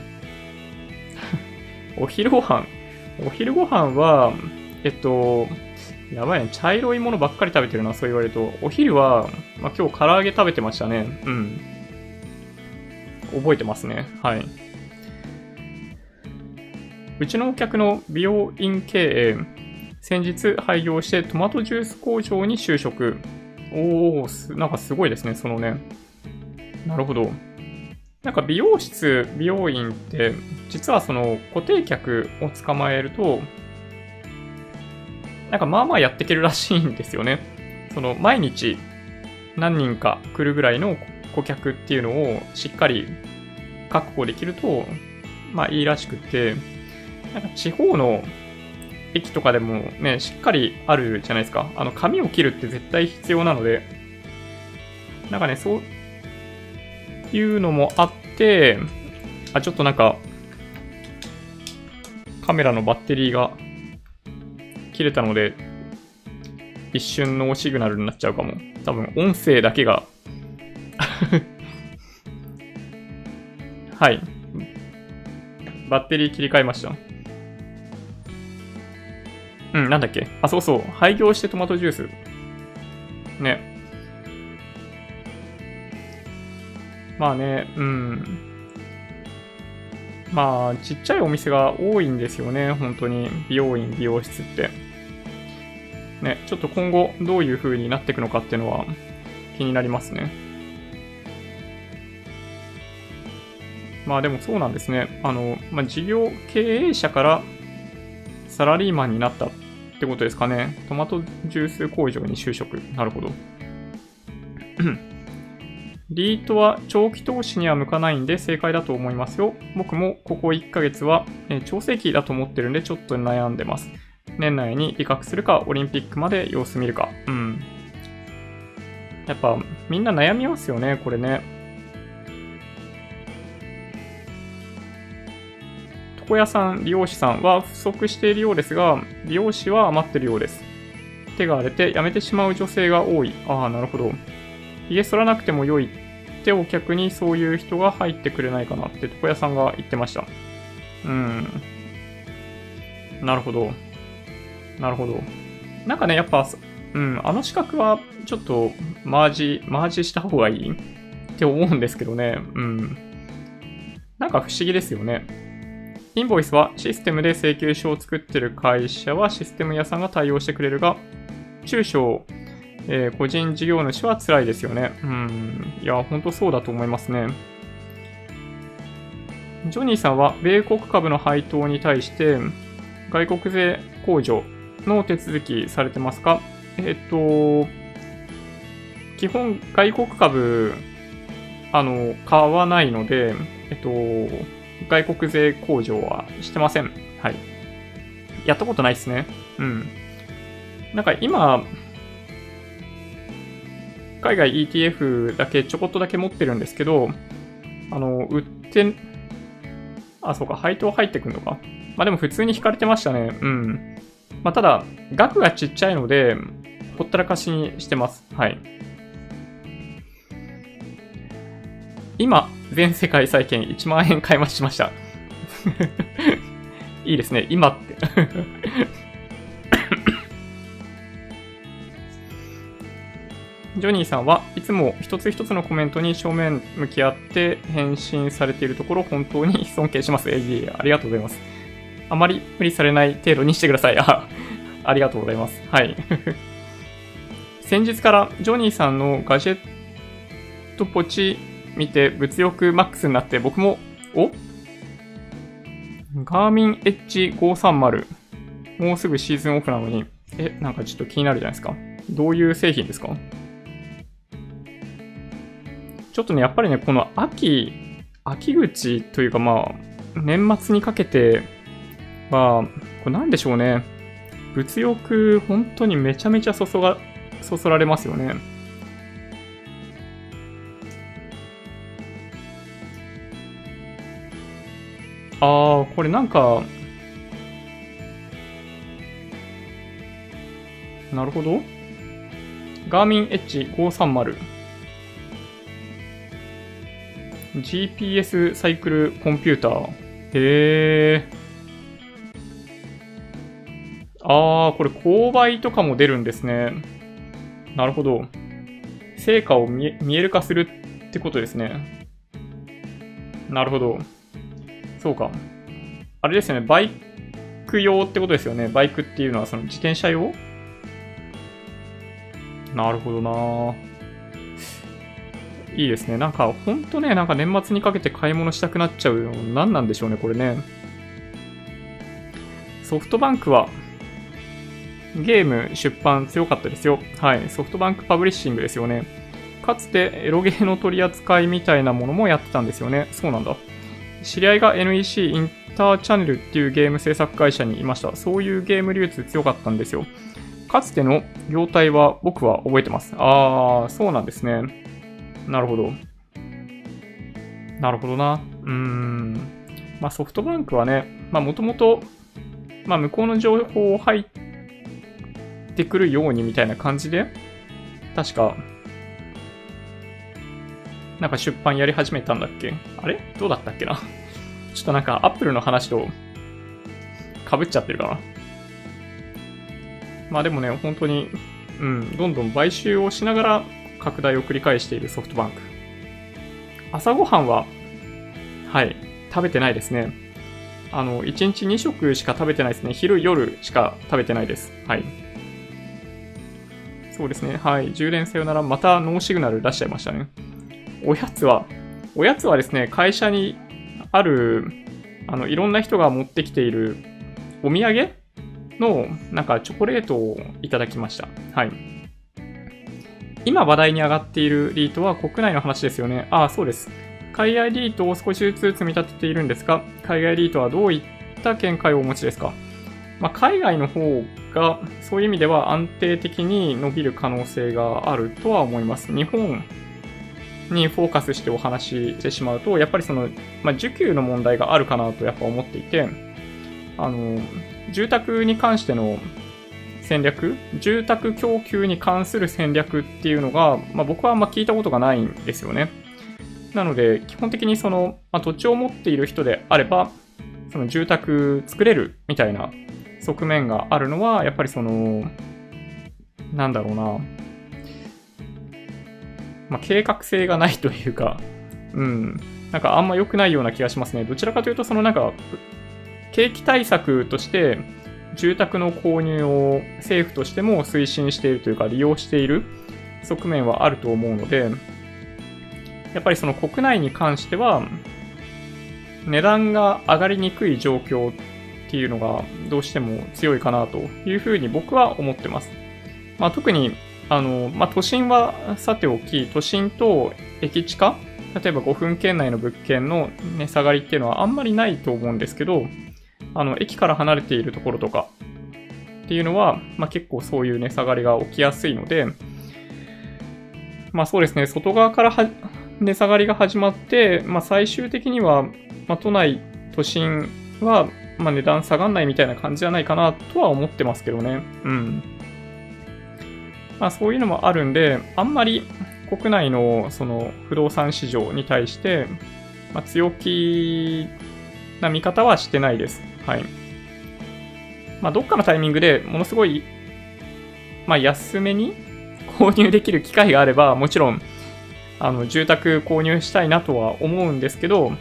お昼ご飯。お昼ご飯は、えっと、やばいね。茶色いものばっかり食べてるな、そう言われると。お昼は、まあ、今日唐揚げ食べてましたね。うん。覚えてますね。はい。うちのお客の美容院経営、先日廃業してトマトジュース工場に就職。おー、なんかすごいですね、そのね。なるほど。なんか美容室、美容院って、実はその固定客を捕まえると、なんかまあまあやっていけるらしいんですよね。その毎日何人か来るぐらいの顧客っていうのをしっかり確保できると、まあいいらしくて、なんか地方の駅とかでもね、しっかりあるじゃないですか。あの髪を切るって絶対必要なので、なんかね、そういうのもあって、あ、ちょっとなんか、カメラのバッテリーが切れたので、一瞬ノーシグナルになっちゃうかも。多分、音声だけが はい。バッテリー切り替えました。うん、なんだっけあ、そうそう。廃業してトマトジュース。ね。まあね、うん。まあ、ちっちゃいお店が多いんですよね、本当に。美容院、美容室って。ね、ちょっと今後どういう風になっていくのかっていうのは気になりますね。まあでもそうなんですね。あの、まあ、事業経営者からサラリーマンになったってことですかね。トマトジュース工場に就職。なるほど。リートは長期投資には向かないんで正解だと思いますよ。僕もここ1ヶ月は、え調整期だと思ってるんでちょっと悩んでます。年内に理覚するか、オリンピックまで様子見るか。うん。やっぱみんな悩みますよね、これね。床屋さん、利用師さんは不足しているようですが、利用師は余ってるようです。手が荒れて辞めてしまう女性が多い。ああ、なるほど。髭剃らなくても良いってお客にそういう人が入ってくれないかなって床屋さんが言ってました。うん。なるほど。なるほど。なんかね、やっぱ、うん、あの資格はちょっとマージ、マージした方がいいって思うんですけどね。うん。なんか不思議ですよね。インボイスはシステムで請求書を作ってる会社はシステム屋さんが対応してくれるが、中小、えー、個人事業主は辛いですよね。うん。いや、ほんとそうだと思いますね。ジョニーさんは米国株の配当に対して外国税控除の手続きされてますか？えっと、基本外国株、あの、買わないので、えっと、外国税控除はしてません。はい。やったことないですね。うん。なんか今、海外 ETF だけちょこっとだけ持ってるんですけど、あの、売って、あ、そうか、配当入ってくるのか？まあでも普通に引かれてましたね。うん。まあただ、額がちっちゃいので、ほったらかしにしてます。はい。今、全世界債券1万円買い増しました。いいですね、今ってジョニーさんはいつも一つ一つのコメントに正面向き合って返信されているところ本当に尊敬します。えいえ、ありがとうございます。あまり無理されない程度にしてください。あ、ありがとうございます。はい。先日からジョニーさんのガジェットポチ見て物欲マックスになって僕も、お？ガーミンエッジ530。もうすぐシーズンオフなのに、え、なんかちょっと気になるじゃないですか。どういう製品ですか？ちょっとね、やっぱりね、この秋、秋口というかまあ、年末にかけては、これなんでしょうね。物欲、本当にめちゃめちゃそそが、そそられますよね。ああ、これなんか、なるほど。ガーミン H530。GPS サイクルコンピューター。へえ。あー、これ勾配とかも出るんですね。なるほど。成果を見える化するってことですね。なるほど。そうか。あれですよね。バイク用ってことですよね。バイクっていうのはその自転車用？なるほどないいですね。なんか、ほんとね、なんか年末にかけて買い物したくなっちゃうの、何なんでしょうね、これね。ソフトバンクは、ゲーム出版強かったですよ。はい。ソフトバンクパブリッシングですよね。かつてエロゲーの取り扱いみたいなものもやってたんですよね。そうなんだ。知り合いが NEC インターチャンネルっていうゲーム制作会社にいました。そういうゲーム流通強かったんですよ。かつての業態は僕は覚えてます。あー、そうなんですね。なるほど。なるほどな。うーん。まあソフトバンクはね、まあもともと、まあ向こうの情報を入ってくるようにみたいな感じで、確か、なんか出版やり始めたんだっけ？あれ？どうだったっけな？ちょっとなんかアップルの話と被っちゃってるかな。まあでもね、本当に、うん、どんどん買収をしながら拡大を繰り返しているソフトバンク。朝ごはんは、はい、食べてないですね。あの、1日2食しか食べてないですね。昼、夜しか食べてないです。はい。そうですね。はい。充電さよなら、またノーシグナル出しちゃいましたね。おやつは、おやつはですね、会社にある、あの、いろんな人が持ってきているお土産の、なんかチョコレートをいただきました。はい。今話題に上がっているリートは国内の話ですよね。ああ、そうです。海外リートを少しずつ積み立てているんですが、海外リートはどういった見解をお持ちですか？まあ、海外の方が、そういう意味では安定的に伸びる可能性があるとは思います。日本にフォーカスしてお話ししてしまうと、やっぱりその、まあ、需給の問題があるかなとやっぱ思っていて、あの、住宅に関しての戦略、住宅供給に関する戦略っていうのが、まあ、僕はあんま聞いたことがないんですよね。なので、基本的にその、まあ、土地を持っている人であれば、その住宅作れるみたいな側面があるのは、やっぱりその、なんだろうな、まあ、計画性がないというか、うん、なんかあんま良くないような気がしますね。どちらかというと、そのなんか、景気対策として、住宅の購入を政府としても推進しているというか、利用している側面はあると思うので、やっぱりその国内に関しては、値段が上がりにくい状況っていうのがどうしても強いかなというふうに僕は思ってます。まあ、特にあの、まあ、都心はさておき、都心と駅地下、例えば5分圏内の物件の値下がりっていうのはあんまりないと思うんですけど、あの、駅から離れているところとかっていうのは、まあ、結構そういう値下がりが起きやすいので、まあそうですね、外側から値下がりが始まって、まあ最終的には、まあ都内、都心は、まあ値段下がんないみたいな感じじゃないかなとは思ってますけどね。うん。まあそういうのもあるんで、あんまり国内のその不動産市場に対して、まあ、強気な見方はしてないです。はい。まあどっかのタイミングでものすごい、まあ安めに購入できる機会があれば、もちろん、あの、住宅購入したいなとは思うんですけど、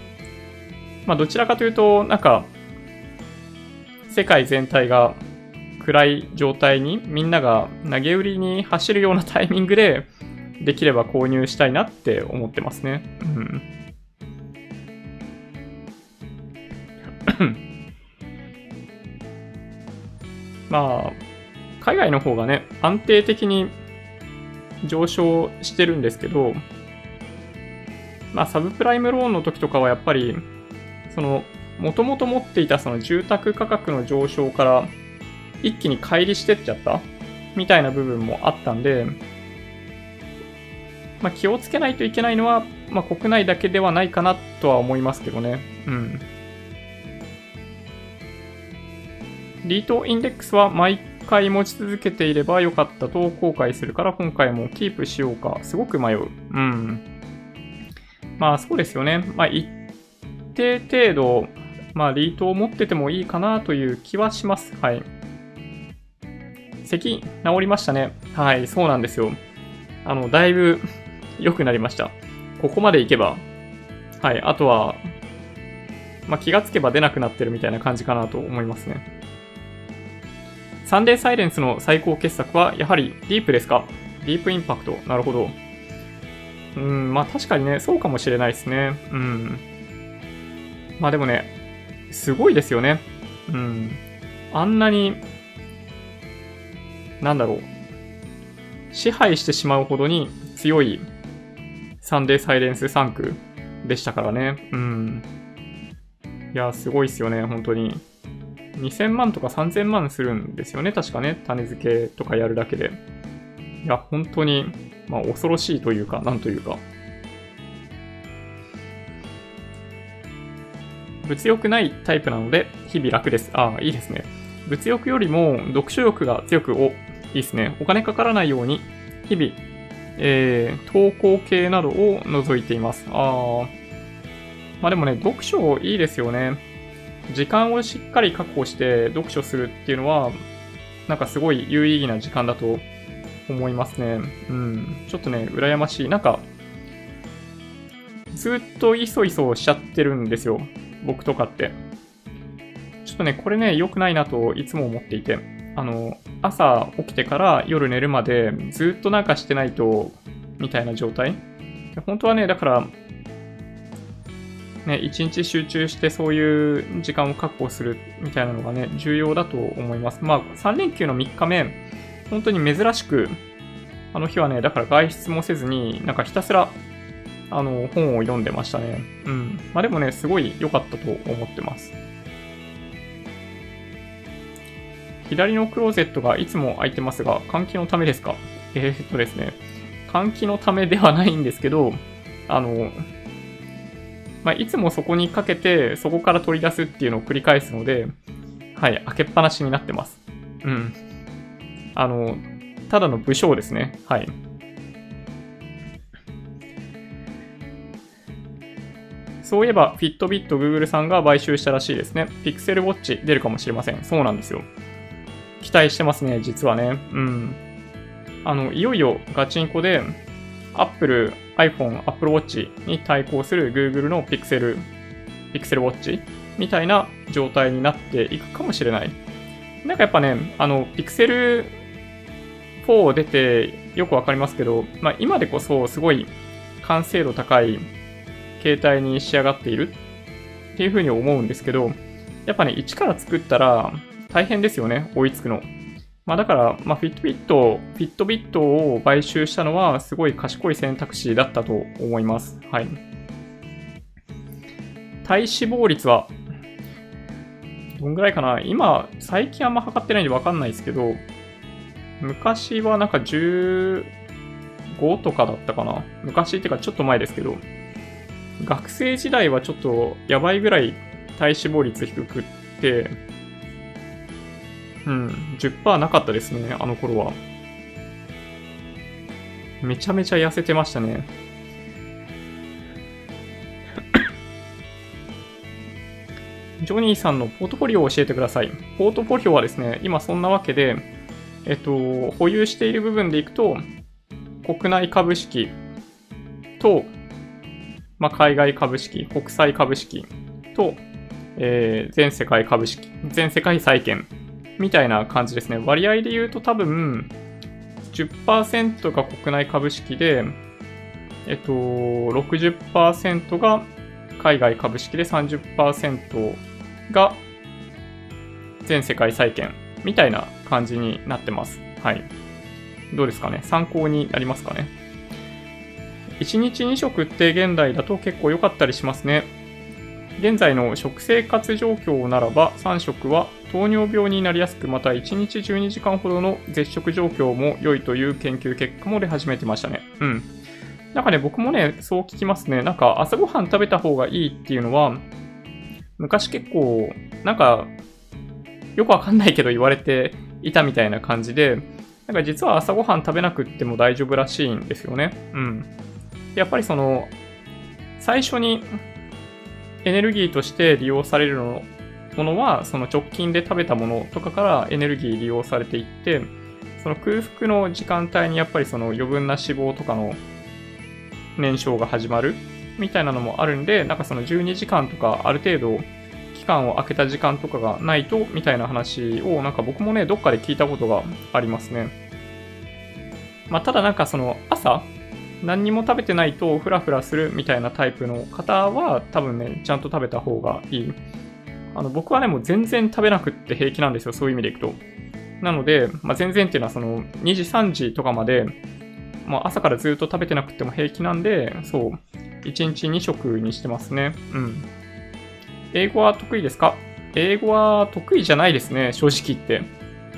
まあどちらかというと、なんか、世界全体が暗い状態にみんなが投げ売りに走るようなタイミングでできれば購入したいなって思ってますね。うん。まあ、海外の方がね、安定的に上昇してるんですけど、まあ、サブプライムローンの時とかはやっぱり、その、もともと持っていたその住宅価格の上昇から一気に乖離してっちゃったみたいな部分もあったんで、まあ、気をつけないといけないのは、まあ、国内だけではないかなとは思いますけどね。うん。リートインデックスは毎回持ち続けていればよかったと後悔するから今回もキープしようか。すごく迷う。うん。まあそうですよね。まあ一定程度、まあリートを持っててもいいかなという気はします。はい。咳治りましたね。はい、そうなんですよ。あの、だいぶ良くなりました。ここまで行けば、はい、あとは、まあ、気がつけば出なくなってるみたいな感じかなと思いますね。サンデーサイレンスの最高傑作は、やはりディープですか？ディープインパクト。なるほど。うん、まあ確かにね、そうかもしれないですね。うん。まあでもね、すごいですよね。うん。あんなになんだろう、支配してしまうほどに強いサンデーサイレンス3区でしたからね。うん。いや、すごいっすよね、本当に。2000万とか3000万するんですよね、確かね。種付けとかやるだけで。いや、本当に、まあ、恐ろしいというか、なんというか。物欲ないタイプなので、日々楽です。ああ、いいですね。物欲よりも読書欲が強く、お、いいですね。お金かからないように、日々、えー、投稿系などを除いています。ああまあでもね、読書いいですよね。時間をしっかり確保して読書するっていうのは、なんかすごい有意義な時間だと思いますね。うん。ちょっとね、羨ましい。なんか、ずっといそいそしちゃってるんですよ。僕とかって。ちょっとね、これね、良くないなといつも思っていて。あの、朝起きてから夜寝るまでずっとなんかしてないと、みたいな状態。本当はね、だから、ね、一日集中してそういう時間を確保するみたいなのがね、重要だと思います。まあ、3連休の3日目、本当に珍しく、あの日はね、だから外出もせずに、なんかひたすら、あの、本を読んでましたね。うん。まあでもね、すごい良かったと思ってます。左のクローゼットがいつも開いてますが、換気のためですか？えー、っとですね、換気のためではないんですけど、あの、まあ、いつもそこにかけて、そこから取り出すっていうのを繰り返すので、はい、開けっぱなしになってます。うん。あの、ただの武将ですね。はい。そういえば、フィットビット Google さんが買収したらしいですね。ピクセルウォッチ出るかもしれません。そうなんですよ。期待してますね、実はね。うん。あの、いよいよガチンコで、Apple iPhone、Apple Watch に対抗する Google の Pixel、Pixel Watch みたいな状態になっていくかもしれない。なんかやっぱね、あの、Pixel 4を出てよくわかりますけど、まあ今でこそすごい完成度高い携帯に仕上がっているっていうふうに思うんですけど、やっぱね、一から作ったら大変ですよね、追いつくの。まあだから、まあ、フィットビット、フィットビットを買収したのはすごい賢い選択肢だったと思います。はい。体脂肪率は、どんぐらいかな？今、最近あんま測ってないんでわかんないですけど、昔はなんか15とかだったかな？昔っていうかちょっと前ですけど、学生時代はちょっとやばいぐらい体脂肪率低くって、うん、10%なかったですね、あの頃は。めちゃめちゃ痩せてましたね。ジョニーさんのポートフォリオを教えてください。ポートフォリオはですね、今そんなわけで、えっと、保有している部分でいくと、国内株式と、まあ、海外株式、国際株式と、えー、全世界株式、全世界債券みたいな感じですね。割合で言うと多分、10%が国内株式で、えっと、60%が海外株式で30%が全世界債券みたいな感じになってます。はい。どうですかね？参考になりますかね？1日2食って現代だと結構良かったりしますね。現在の食生活状況ならば3食は糖尿病になりやすくまた1日12時間ほどの絶食状況も良いという研究結果も出始めてましたね。うん。なんかね、僕もね、そう聞きますね。なんか朝ごはん食べた方がいいっていうのは、昔結構、なんか、よくわかんないけど言われていたみたいな感じで、なんか実は朝ごはん食べなくっても大丈夫らしいんですよね。うん。やっぱりその、最初にエネルギーとして利用されるのものは、その直近で食べたものとかからエネルギー利用されていって、その空腹の時間帯にやっぱりその余分な脂肪とかの燃焼が始まるみたいなのもあるんで、なんかその12時間とかある程度期間を空けた時間とかがないとみたいな話をなんか僕もね、どっかで聞いたことがありますね。まあ、ただなんかその朝何にも食べてないとフラフラするみたいなタイプの方は多分ね、ちゃんと食べた方がいい。あの僕はね、もう全然食べなくって平気なんですよ、そういう意味でいくと。なので、まあ、全然っていうのはその2時3時とかまで、まあ、朝からずっと食べてなくても平気なんで、そう、1日2食にしてますね。うん。英語は得意ですか？英語は得意じゃないですね、正直言って。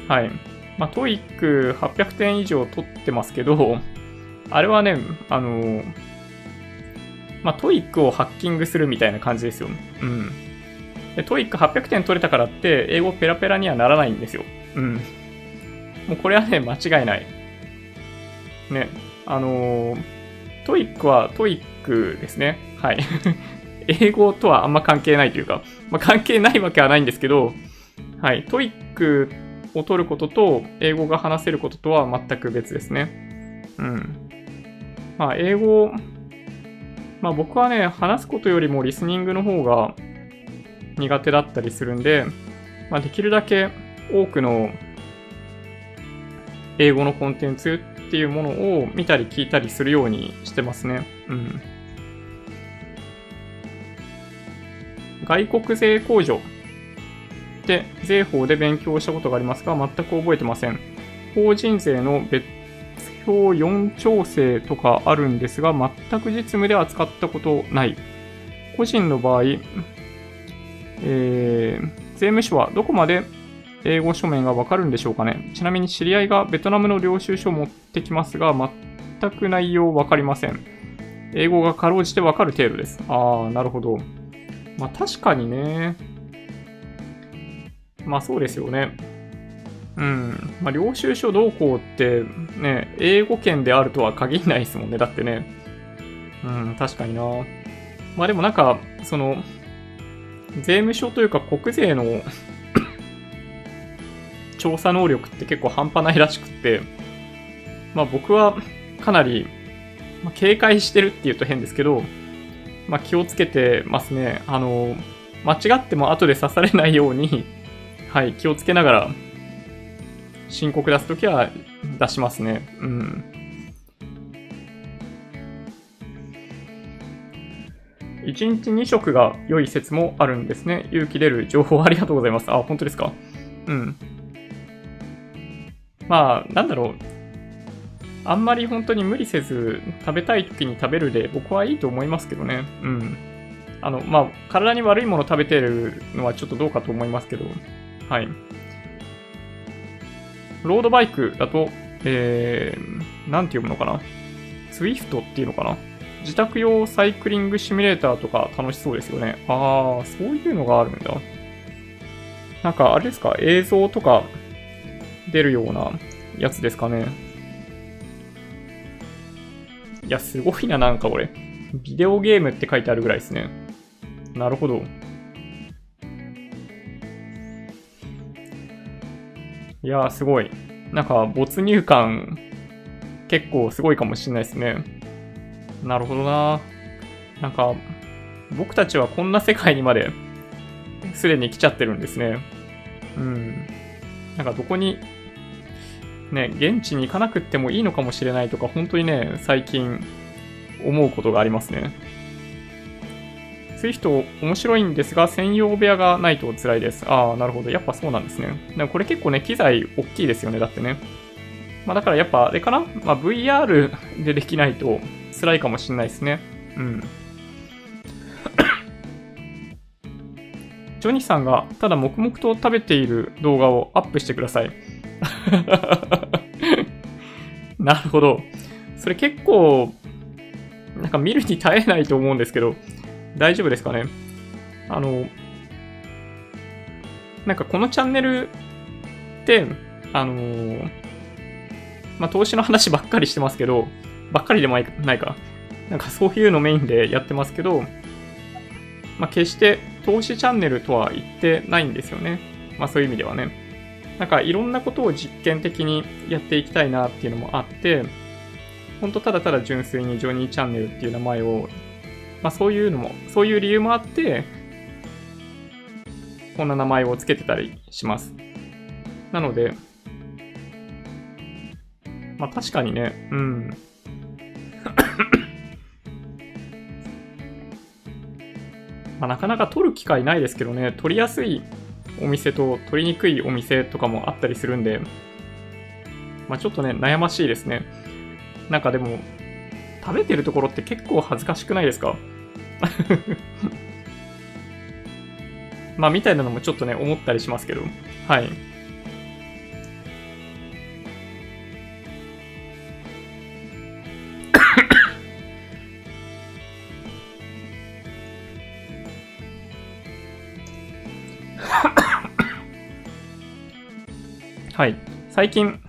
はい。まあ、 TOEIC 800点以上取ってますけど、あれはね、あのまあ、 TOEIC をハッキングするみたいな感じですよ。うん。で、 TOEIC 800点取れたからって、英語ペラペラにはならないんですよ。うん。もうこれはね、間違いない。ね。あのー、 TOEIC は TOEIC ですね。はい。英語とはあんま関係ないというか、まあ、関係ないわけはないんですけど、はい。 TOEIC を取ることと、英語が話せることとは全く別ですね。うん。まあ、英語、まあ僕はね、話すことよりもリスニングの方が苦手だったりするんで、まあ、できるだけ多くの英語のコンテンツっていうものを見たり聞いたりするようにしてますね。うん。外国税控除で税法で勉強したことがありますが、全く覚えてません。法人税の別表4調整とかあるんですが、全く実務で扱ったことない。個人の場合、えー、税務署はどこまで英語書面がわかるんでしょうかね。ちなみに知り合いがベトナムの領収書を持ってきますが、全く内容わかりません。英語がかろうじてわかる程度です。ああ、なるほど。まあ確かにね。まあそうですよね。うん。まあ領収書どうこうってね、英語圏であるとは限らないですもんね。だってね。うん、確かにな。まあでもなんか、その、税務署というか国税の 調査能力って結構半端ないらしくって、まあ僕はかなり、まあ、警戒してるって言うと変ですけど、まあ気をつけてますね。あの、間違っても後で刺されないように、はい、気をつけながら、申告出すときは出しますね。うん。1日2食が良い説もあるんですね。勇気出る情報ありがとうございます。あ、本当ですか？うん。まあ、なんだろう。あんまり本当に無理せず食べたい時に食べるで僕はいいと思いますけどね。うん。あの、まあ、体に悪いもの食べてるのはちょっとどうかと思いますけど。はい。ロードバイクだと、えー、なんて読むのかな ?Swift っていうのかな？自宅用サイクリングシミュレーターとか楽しそうですよね。ああ、そういうのがあるんだ。なんか、あれですか？映像とか出るようなやつですかね。いや、すごいな、なんかこれ。ビデオゲームって書いてあるぐらいですね。なるほど。いやー、すごい。なんか、没入感、結構すごいかもしれないですね。なるほどな。なんか、僕たちはこんな世界にまで、すでに来ちゃってるんですね。うん。なんかどこに、ね、現地に行かなくってもいいのかもしれないとか、本当にね、最近思うことがありますね。 Zwift 面白いんですが、専用部屋がないと辛いです。ああ、なるほど。やっぱそうなんですね。でもこれ結構ね、機材大きいですよね。だってね。まあだからやっぱあれかなまあ VR でできないと辛いかもしれないですね。うん。ジョニーさんがただ黙々と食べている動画をアップしてください。なるほど。それ結構、なんか見るに耐えないと思うんですけど、大丈夫ですかね？あの、なんかこのチャンネルって、あの、まあ、投資の話ばっかりしてますけど、ばっかりでもないか。なんかそういうのメインでやってますけど、まあ、決して投資チャンネルとは言ってないんですよね。まあそういう意味ではね。なんかいろんなことを実験的にやっていきたいなっていうのもあって、ほんとただただ純粋にジョニーチャンネルっていう名前を、まあそういうのも、そういう理由もあって、こんな名前を付けてたりします。なので、まあ確かにね、うん。まあなかなか取る機会ないですけどね、取りやすいお店と取りにくいお店とかもあったりするんで、まあ、ちょっとね、悩ましいですね。なんかでも、食べてるところって結構恥ずかしくないですか？まあ、みたいなのもちょっとね、思ったりしますけど。はい。はい。最近、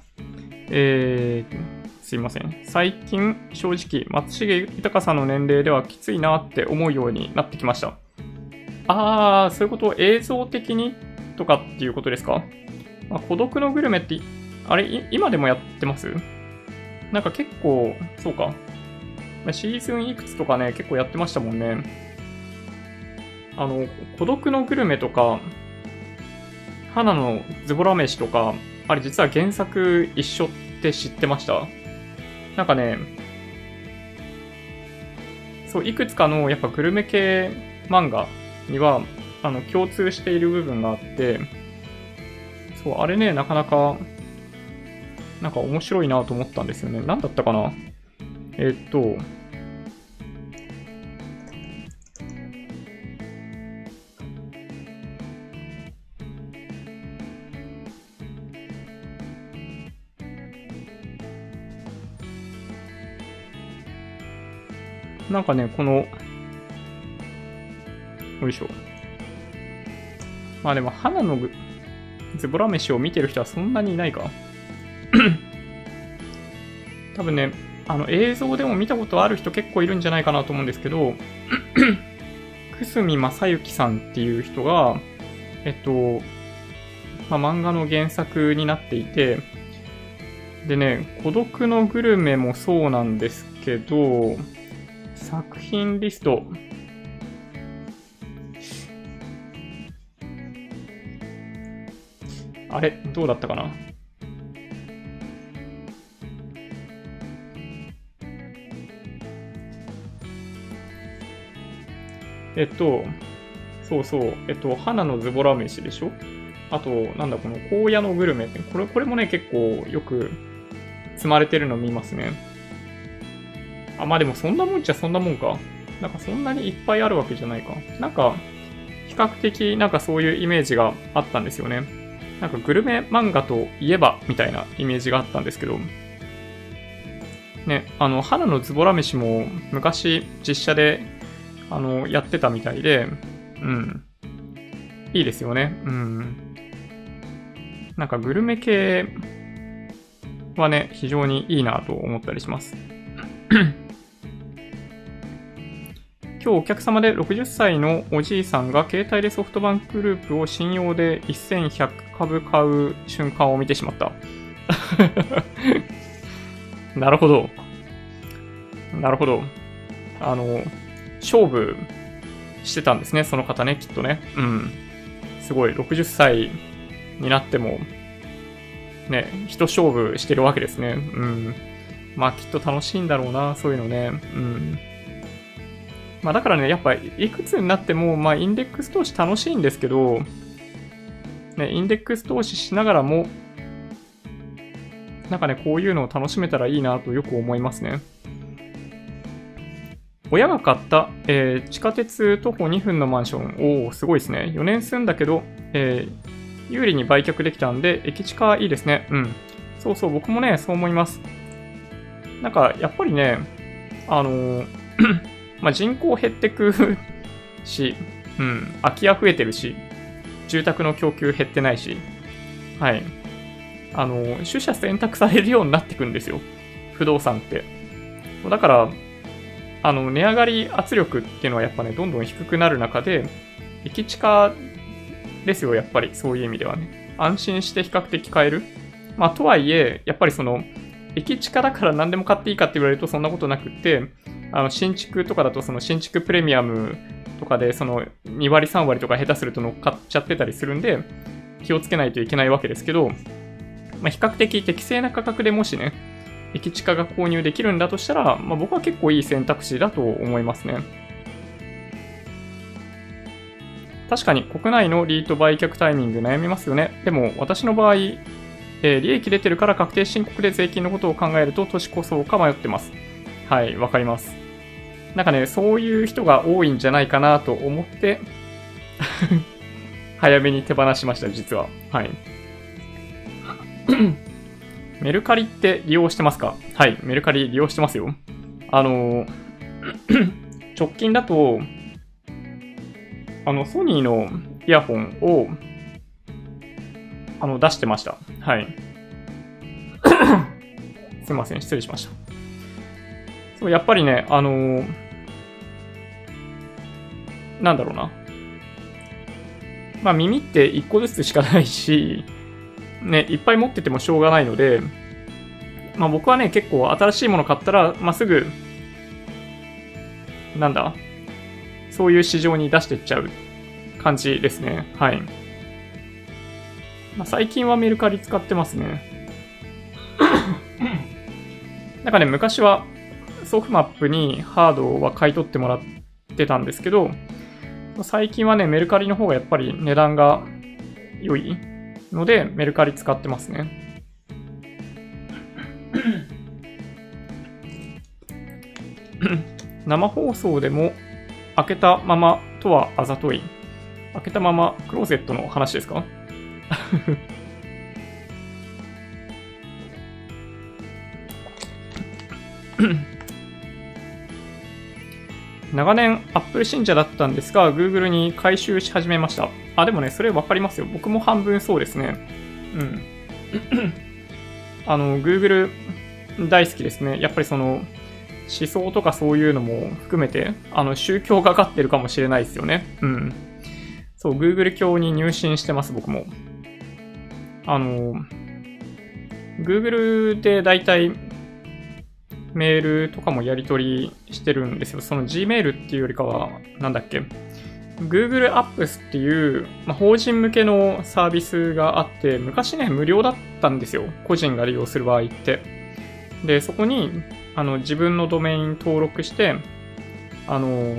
えー、すいません。最近、正直、松重豊さんの年齢ではきついなって思うようになってきました。あー、そういうこと？を映像的に？とかっていうことですか、まあ、孤独のグルメって、あれ、今でもやってます？なんか結構、そうか。シーズンいくつとかね、結構やってましたもんね。あの、孤独のグルメとか、花のズボラ飯とか、あれ実は原作一緒って知ってました？なんかね、そう、いくつかのやっぱグルメ系漫画には、あの、共通している部分があって、そう、あれね、なかなか、なんか面白いなと思ったんですよね。何だったかな？えー、っと、なんかね、この、よいしょ。まあでも、花のズボラ飯を見てる人はそんなにいないか。多分ね、あの映像でも見たことある人結構いるんじゃないかなと思うんですけど、久住正幸さんっていう人が、えっと、まあ、漫画の原作になっていて、でね、孤独のグルメもそうなんですけど、作品リスト。あれどうだったかな？えっと、そうそう、えっと、花のズボラ飯でしょ？あと、なんだ、この荒野のグルメって、これ、これもね、結構よく積まれてるの見ますね。あ、まあでもそんなもんじゃそんなもんか。なんかそんなにいっぱいあるわけじゃないか。なんか、比較的なんかそういうイメージがあったんですよね。なんかグルメ漫画といえばみたいなイメージがあったんですけど、ね、あの、花のズボラ飯も昔実写で、あの、やってたみたいで、うん。いいですよね。うん。なんかグルメ系はね、非常にいいなと思ったりします。今日お客様で60歳のおじいさんが携帯でソフトバンクグループを信用で1100株買う瞬間を見てしまった。なるほど。なるほど。あの、勝負してたんですね、その方ね、きっとね。うん。すごい、60歳になっても、ね、人勝負してるわけですね。うん。まあ、きっと楽しいんだろうな、そういうのね。うん。まあだからね、やっぱいくつになっても、まあインデックス投資楽しいんですけど、ね、インデックス投資しながらも、なんかね、こういうのを楽しめたらいいなとよく思いますね。親が買った、えー、地下鉄徒歩2分のマンション。おお、すごいですね。4年住んだけど、えー、有利に売却できたんで、駅地下いいですね。うん。そうそう、僕もね、そう思います。なんか、やっぱりね、あのーまあ、人口減ってくし、うん、空き家増えてるし、住宅の供給減ってないし、はい。あの、取捨選択されるようになってくんですよ。不動産って。だから、あの、値上がり圧力っていうのはやっぱね、どんどん低くなる中で、駅地下ですよ、やっぱり、そういう意味ではね。安心して比較的買える。まあ、とはいえ、やっぱりその、駅地下だから何でも買っていいかって言われるとそんなことなくって、あの、新築とかだとその新築プレミアムとかでその2割3割とか下手すると乗っかっちゃってたりするんで、気をつけないといけないわけですけど、まあ、比較的適正な価格でもしね、駅地下が購入できるんだとしたら、まあ、僕は結構いい選択肢だと思いますね。確かに国内のリート売却タイミング悩みますよね。でも私の場合、えー、利益出てるから確定申告で税金のことを考えると年越そうか迷ってます。はい、わかります。なんかね、そういう人が多いんじゃないかなと思って 早めに手放しました、実は。はい。メルカリって利用してますか？はい、メルカリ利用してますよ。あの、直近だと、あの、ソニーのイヤホンを、あの、出してました。はい。すいません、失礼しました。そう、やっぱりね、あのー、なんだろうな。まあ耳って一個ずつしかないし、ね、いっぱい持っててもしょうがないので、まあ僕はね、結構新しいもの買ったら、まあすぐ、なんだ、そういう市場に出していっちゃう感じですね。はい。まあ、最近はメルカリ使ってますね。なんかね、昔はソフマップにハードは買い取ってもらってたんですけど、最近はね、メルカリの方がやっぱり値段が良いので、メルカリ使ってますね。生放送でも開けたままとはあざとい。開けたままクローゼットの話ですか？長年 Apple 信者だったんですが、Google に回収し始めました。あ、でもね、それ分かりますよ。僕も半分そうですね。うん。あの、Google 大好きですね。やっぱりその、思想とかそういうのも含めて、あの、宗教がかってるかもしれないですよね。うん。そう、Google 教に入信してます、僕も。あの、Google で大体メールとかもやり取りしてるんですよ。その Gmail っていうよりかは、なんだっけ Google Apps っていう、まあ、法人向けのサービスがあって、昔ね、無料だったんですよ。個人が利用する場合って。で、そこに、あの、自分のドメイン登録して、あの、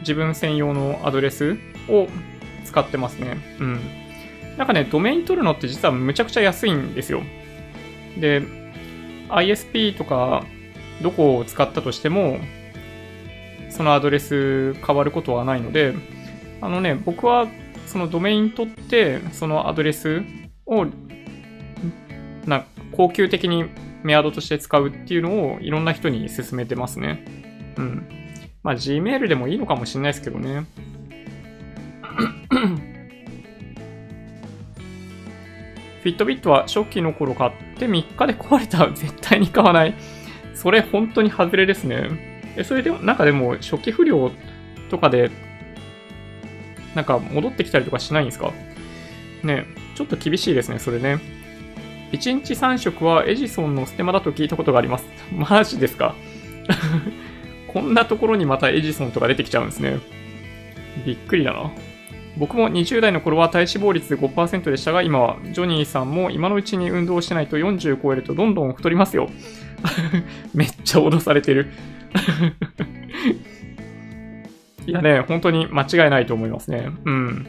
自分専用のアドレスを使ってますね。うん。なんかね、ドメイン取るのって実はむちゃくちゃ安いんですよ。で、ISP とかどこを使ったとしても、そのアドレス変わることはないので、あのね、僕はそのドメイン取って、そのアドレスを、な、高級的にメアドとして使うっていうのをいろんな人に勧めてますね。うん。まあ Gmail でもいいのかもしれないですけどね。フィットビットは初期の頃買って3日で壊れた。絶対に買わない。それ本当に外れですね。え、それでも、なんかでも初期不良とかで、なんか戻ってきたりとかしないんですか？ねちょっと厳しいですね、それね。1日3食はエジソンのステマだと聞いたことがあります。マジですか？こんなところにまたエジソンとか出てきちゃうんですね。びっくりだな。僕も20代の頃は体脂肪率5%でしたが、今はジョニーさんも今のうちに運動してないと40超えるとどんどん太りますよ。めっちゃ脅されてる いやね、本当に間違いないと思いますね。うん。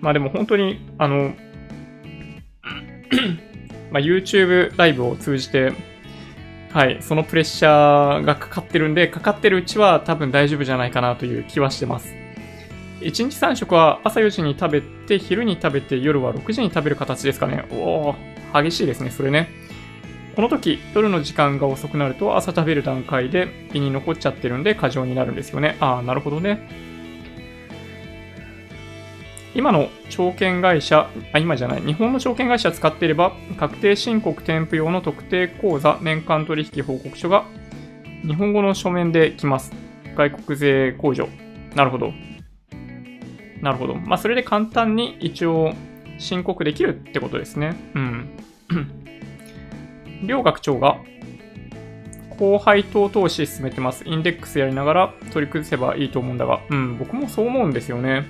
まあでも本当に、あの、ま、YouTube ライブを通じて、はい、そのプレッシャーがかかってるんで、かかってるうちは多分大丈夫じゃないかなという気はしてます。1日3食は朝4時に食べて、昼に食べて、夜は6時に食べる形ですかね。おー、激しいですね、それね。この時、夜の時間が遅くなると朝食べる段階で胃に残っちゃってるんで過剰になるんですよね。ああ、なるほどね。今の証券会社、あ、今じゃない、日本の証券会社使っていれば、確定申告添付用の特定口座年間取引報告書が日本語の書面で来ます。外国税控除。なるほど。なるほど。まあ、それで簡単に一応申告できるってことですね。うん。両学長が高配当投資進めてます。インデックスやりながら取り崩せばいいと思うんだが、うん、僕もそう思うんですよね。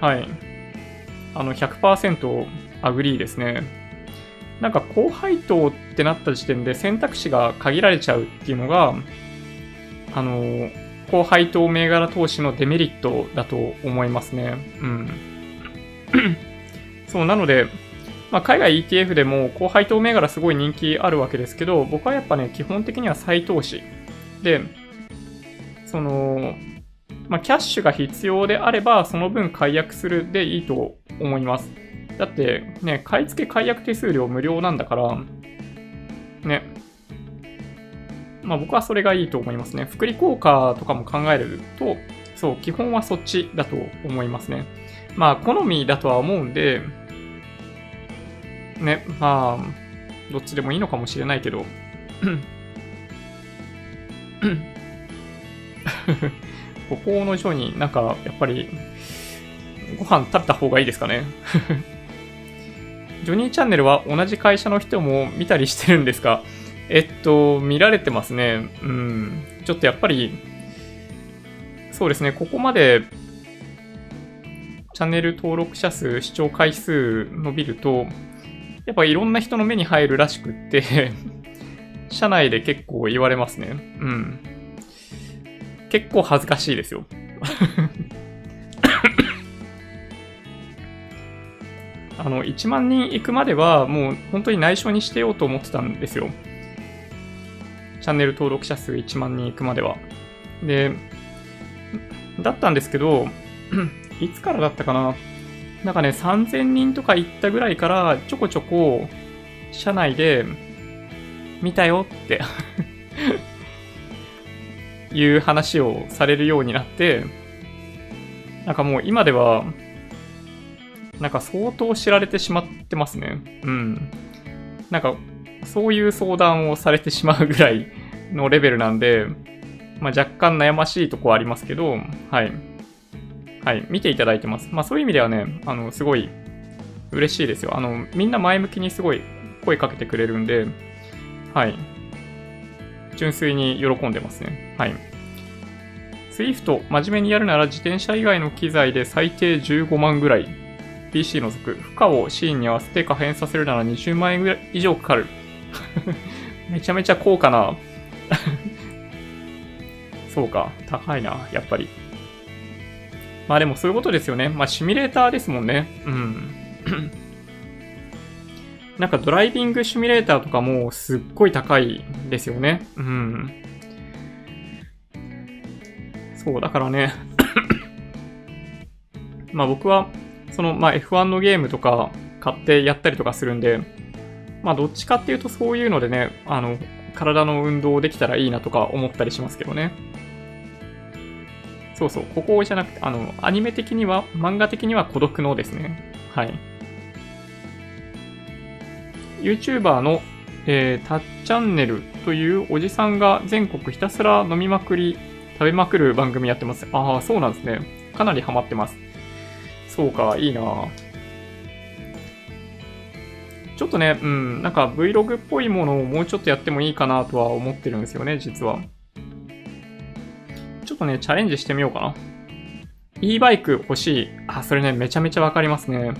はい。あの、100% agree ですね。なんか高配当ってなった時点で選択肢が限られちゃうっていうのが、あの、高配当銘柄投資のデメリットだと思いますね。うん。そう、なので、まあ、海外 ETF でも高配当銘柄すごい人気あるわけですけど、僕はやっぱね、基本的には再投資。で、その、まあ、キャッシュが必要であれば、その分解約するでいいと思います。だって、ね、買い付け解約手数料無料なんだから、ね。まあ僕はそれがいいと思いますね。福利効果とかも考えると、そう、基本はそっちだと思いますね。まあ、好みだとは思うんで、ね、まあ、どっちでもいいのかもしれないけど。ここの人になんか、やっぱり、ご飯食べた方がいいですかね。ジョニーチャンネルは同じ会社の人も見たりしてるんですかえっと、見られてますね。うん。ちょっとやっぱり、そうですね、ここまで、チャンネル登録者数、視聴回数伸びると、やっぱいろんな人の目に入るらしくって 社内で結構言われますね。うん。結構恥ずかしいですよ。あの、1万人行くまでは、もう本当に内緒にしてようと思ってたんですよ。チャンネル登録者数1万人行くまでは。で、だったんですけど、いつからだったかな？なんかね、3000人とか行ったぐらいから、ちょこちょこ、社内で、見たよって いう話をされるようになって、なんかもう今では、なんか相当知られてしまってますね。うん。なんか、そういう相談をされてしまうぐらいのレベルなんで、まあ、若干悩ましいとこはありますけど、はい。はい、見ていただいてます。まあそういう意味ではね、あの、すごい嬉しいですよ。あの、みんな前向きにすごい声かけてくれるんで、はい。純粋に喜んでますね。はい。Swift、真面目にやるなら自転車以外の機材で最低15万ぐらい。PC 除く。負荷をシーンに合わせて可変させるなら20万円ぐらい以上かかる。めちゃめちゃ高価な そうか。高いな、やっぱり。まあでもそういうことですよね。まあシミュレーターですもんね。うん。なんかドライビングシミュレーターとかもすっごい高いですよね。うん。そう、だからね まあ僕は、その、まあ F1 のゲームとか買ってやったりとかするんで、まあどっちかっていうとそういうのでね、あの、体の運動できたらいいなとか思ったりしますけどね。そうそう、ここじゃなくて、あの、アニメ的には、漫画的には孤独のですね。はい。YouTuber の、えー、タッチャンネルというおじさんが全国ひたすら飲みまくり、食べまくる番組やってます。ああ、そうなんですね。かなりハマってます。そうか、いいなちょっとね、うん、なんか Vlog っぽいものをもうちょっとやってもいいかなとは思ってるんですよね、実は。ちょっとね、チャレンジしてみようかな。e バイク欲しい。あ、それね、めちゃめちゃわかりますね。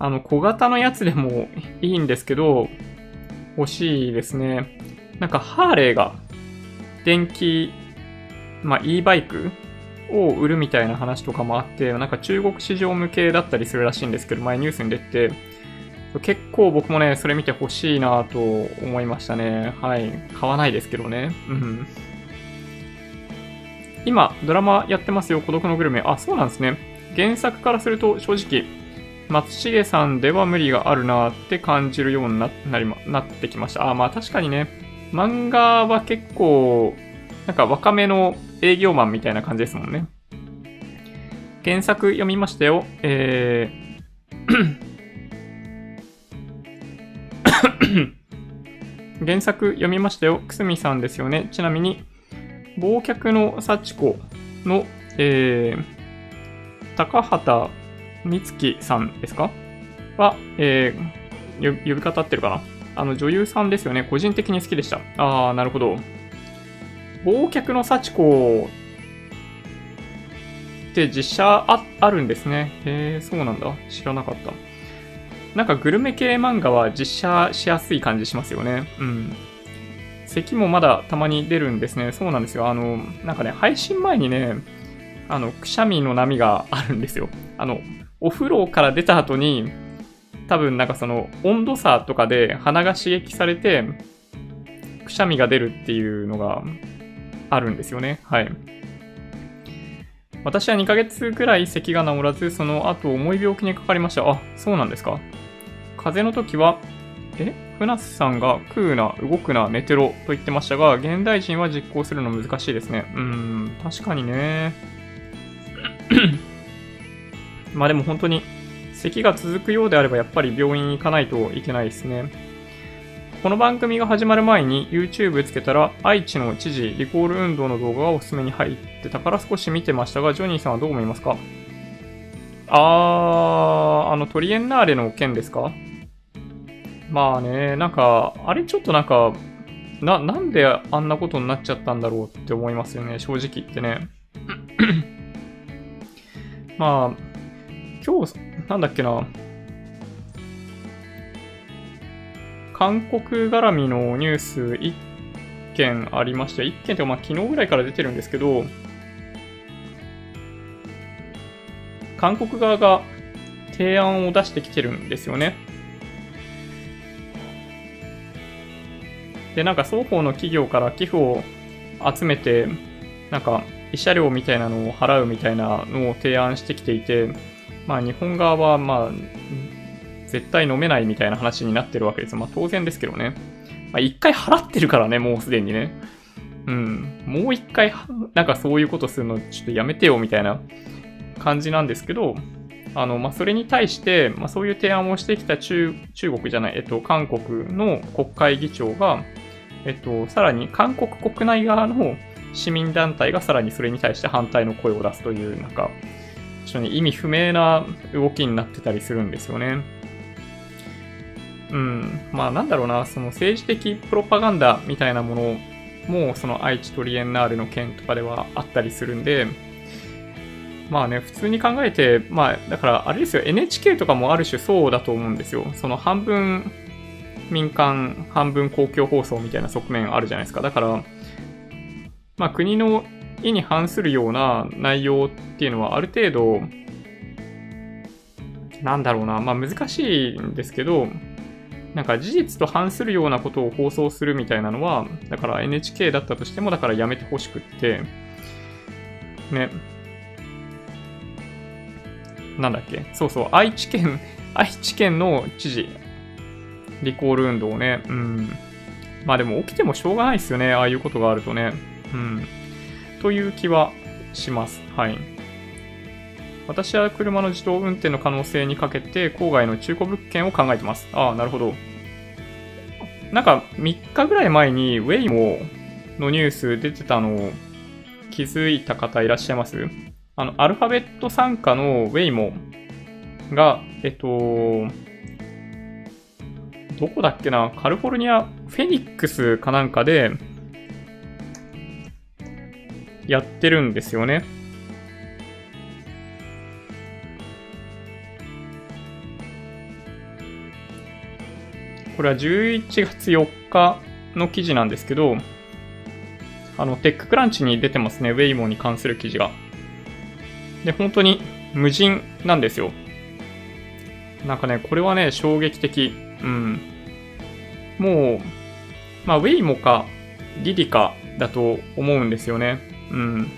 あの、小型のやつでもいいんですけど、欲しいですね。なんか、ハーレーが、電気、まあ、e バイクを売るみたいな話とかもあって、なんか中国市場向けだったりするらしいんですけど、前ニュースに出て、結構僕もね、それ見て欲しいなと思いましたね。はい。買わないですけどね。うん。今、ドラマやってますよ、孤独のグルメ。あ、そうなんですね。原作からすると正直、松重さんでは無理があるなって感じるようにななり、ま、なってきました。あ、まあ確かにね、漫画は結構、なんか若めの営業マンみたいな感じですもんね。原作読みましたよ。えー 原作読みましたよ。くすみさんですよね。ちなみに、忘却の幸子の、えー、高畑美月さんですか？は、えー、呼び方合ってるかな？あの女優さんですよね。個人的に好きでした。あー、なるほど。忘却の幸子って実写ああるんですね。へえ、そうなんだ。知らなかった。なんかグルメ系漫画は実写しやすい感じしますよね。うん。咳もまだたまに出るんですね。そうなんですよ。あの、なんかね、配信前にね、あの、くしゃみの波があるんですよ。あの、お風呂から出た後に、多分なんかその温度差とかで鼻が刺激されて、くしゃみが出るっていうのがあるんですよね。はい。私は2ヶ月ぐらい咳が治らず、その後重い病気にかかりました。あ、そうなんですか。風邪の時はえ？船津さんが食うな、動くな、寝てろと言ってましたが、現代人は実行するの難しいですね。うん、確かにね。まあでも本当に、咳が続くようであればやっぱり病院行かないといけないですね。この番組が始まる前に YouTube つけたら愛知の知事リコール運動の動画がおすすめに入ってたから少し見てましたが、ジョニーさんはどう思いますか？あー、あのトリエンナーレの件ですか？まあね、なんか、あれちょっとなんか、な、なんであんなことになっちゃったんだろうって思いますよね、正直言ってね。まあ、今日、なんだっけな、韓国絡みのニュース1件ありました。1件というか、まあ昨日ぐらいから出てるんですけど、韓国側が提案を出してきてるんですよね。で、なんか双方の企業から寄付を集めて、なんか慰謝料みたいなのを払うみたいなのを提案してきていて、まあ日本側はまあ、絶対飲めないみたいな話になってるわけです。まあ当然ですけどね。まあ一回払ってるからね、もうすでにね。うん。もう一回、なんかそういうことするのちょっとやめてよみたいな感じなんですけど、あの、まあ、それに対して、まあ、そういう提案をしてきた中、中国じゃない、えっと、韓国の国会議長が、えっと、さらに韓国国内側の市民団体がさらにそれに対して反対の声を出すという、なんか、ちょっとね、意味不明な動きになってたりするんですよね。うん。まあなんだろうな、その政治的プロパガンダみたいなものも、その愛知トリエンナーレの件とかではあったりするんで、まあね、普通に考えて、まあ、だからあれですよ、NHK とかもある種そうだと思うんですよ。その半分民間、半分公共放送みたいな側面あるじゃないですか。だから、まあ国の意に反するような内容っていうのはある程度、なんだろうな、まあ難しいんですけど、なんか事実と反するようなことを放送するみたいなのは、だから NHK だったとしても、だからやめてほしくって、ね、なんだっけ。そうそう、愛知県、愛知県の知事、リコール運動ね。うん。まあでも起きてもしょうがないですよね。ああいうことがあるとね。うん。という気はします。はい。私は車の自動運転の可能性にかけて、郊外の中古物件を考えてます。ああ、なるほど。なんか3日ぐらい前に Waymo のニュース出てたのを気づいた方いらっしゃいます？あの、アルファベット参加の Waymo が、えっと、どこだっけな？カリフォルニア、フェニックスかなんかで、やってるんですよね。これは11月4日の記事なんですけど、あの、テッククランチに出てますね。ウェイモに関する記事が。で、本当に無人なんですよ。なんかね、これはね、衝撃的。うん。もう、まあ、ウェイモか、リディカだと思うんですよね。うん。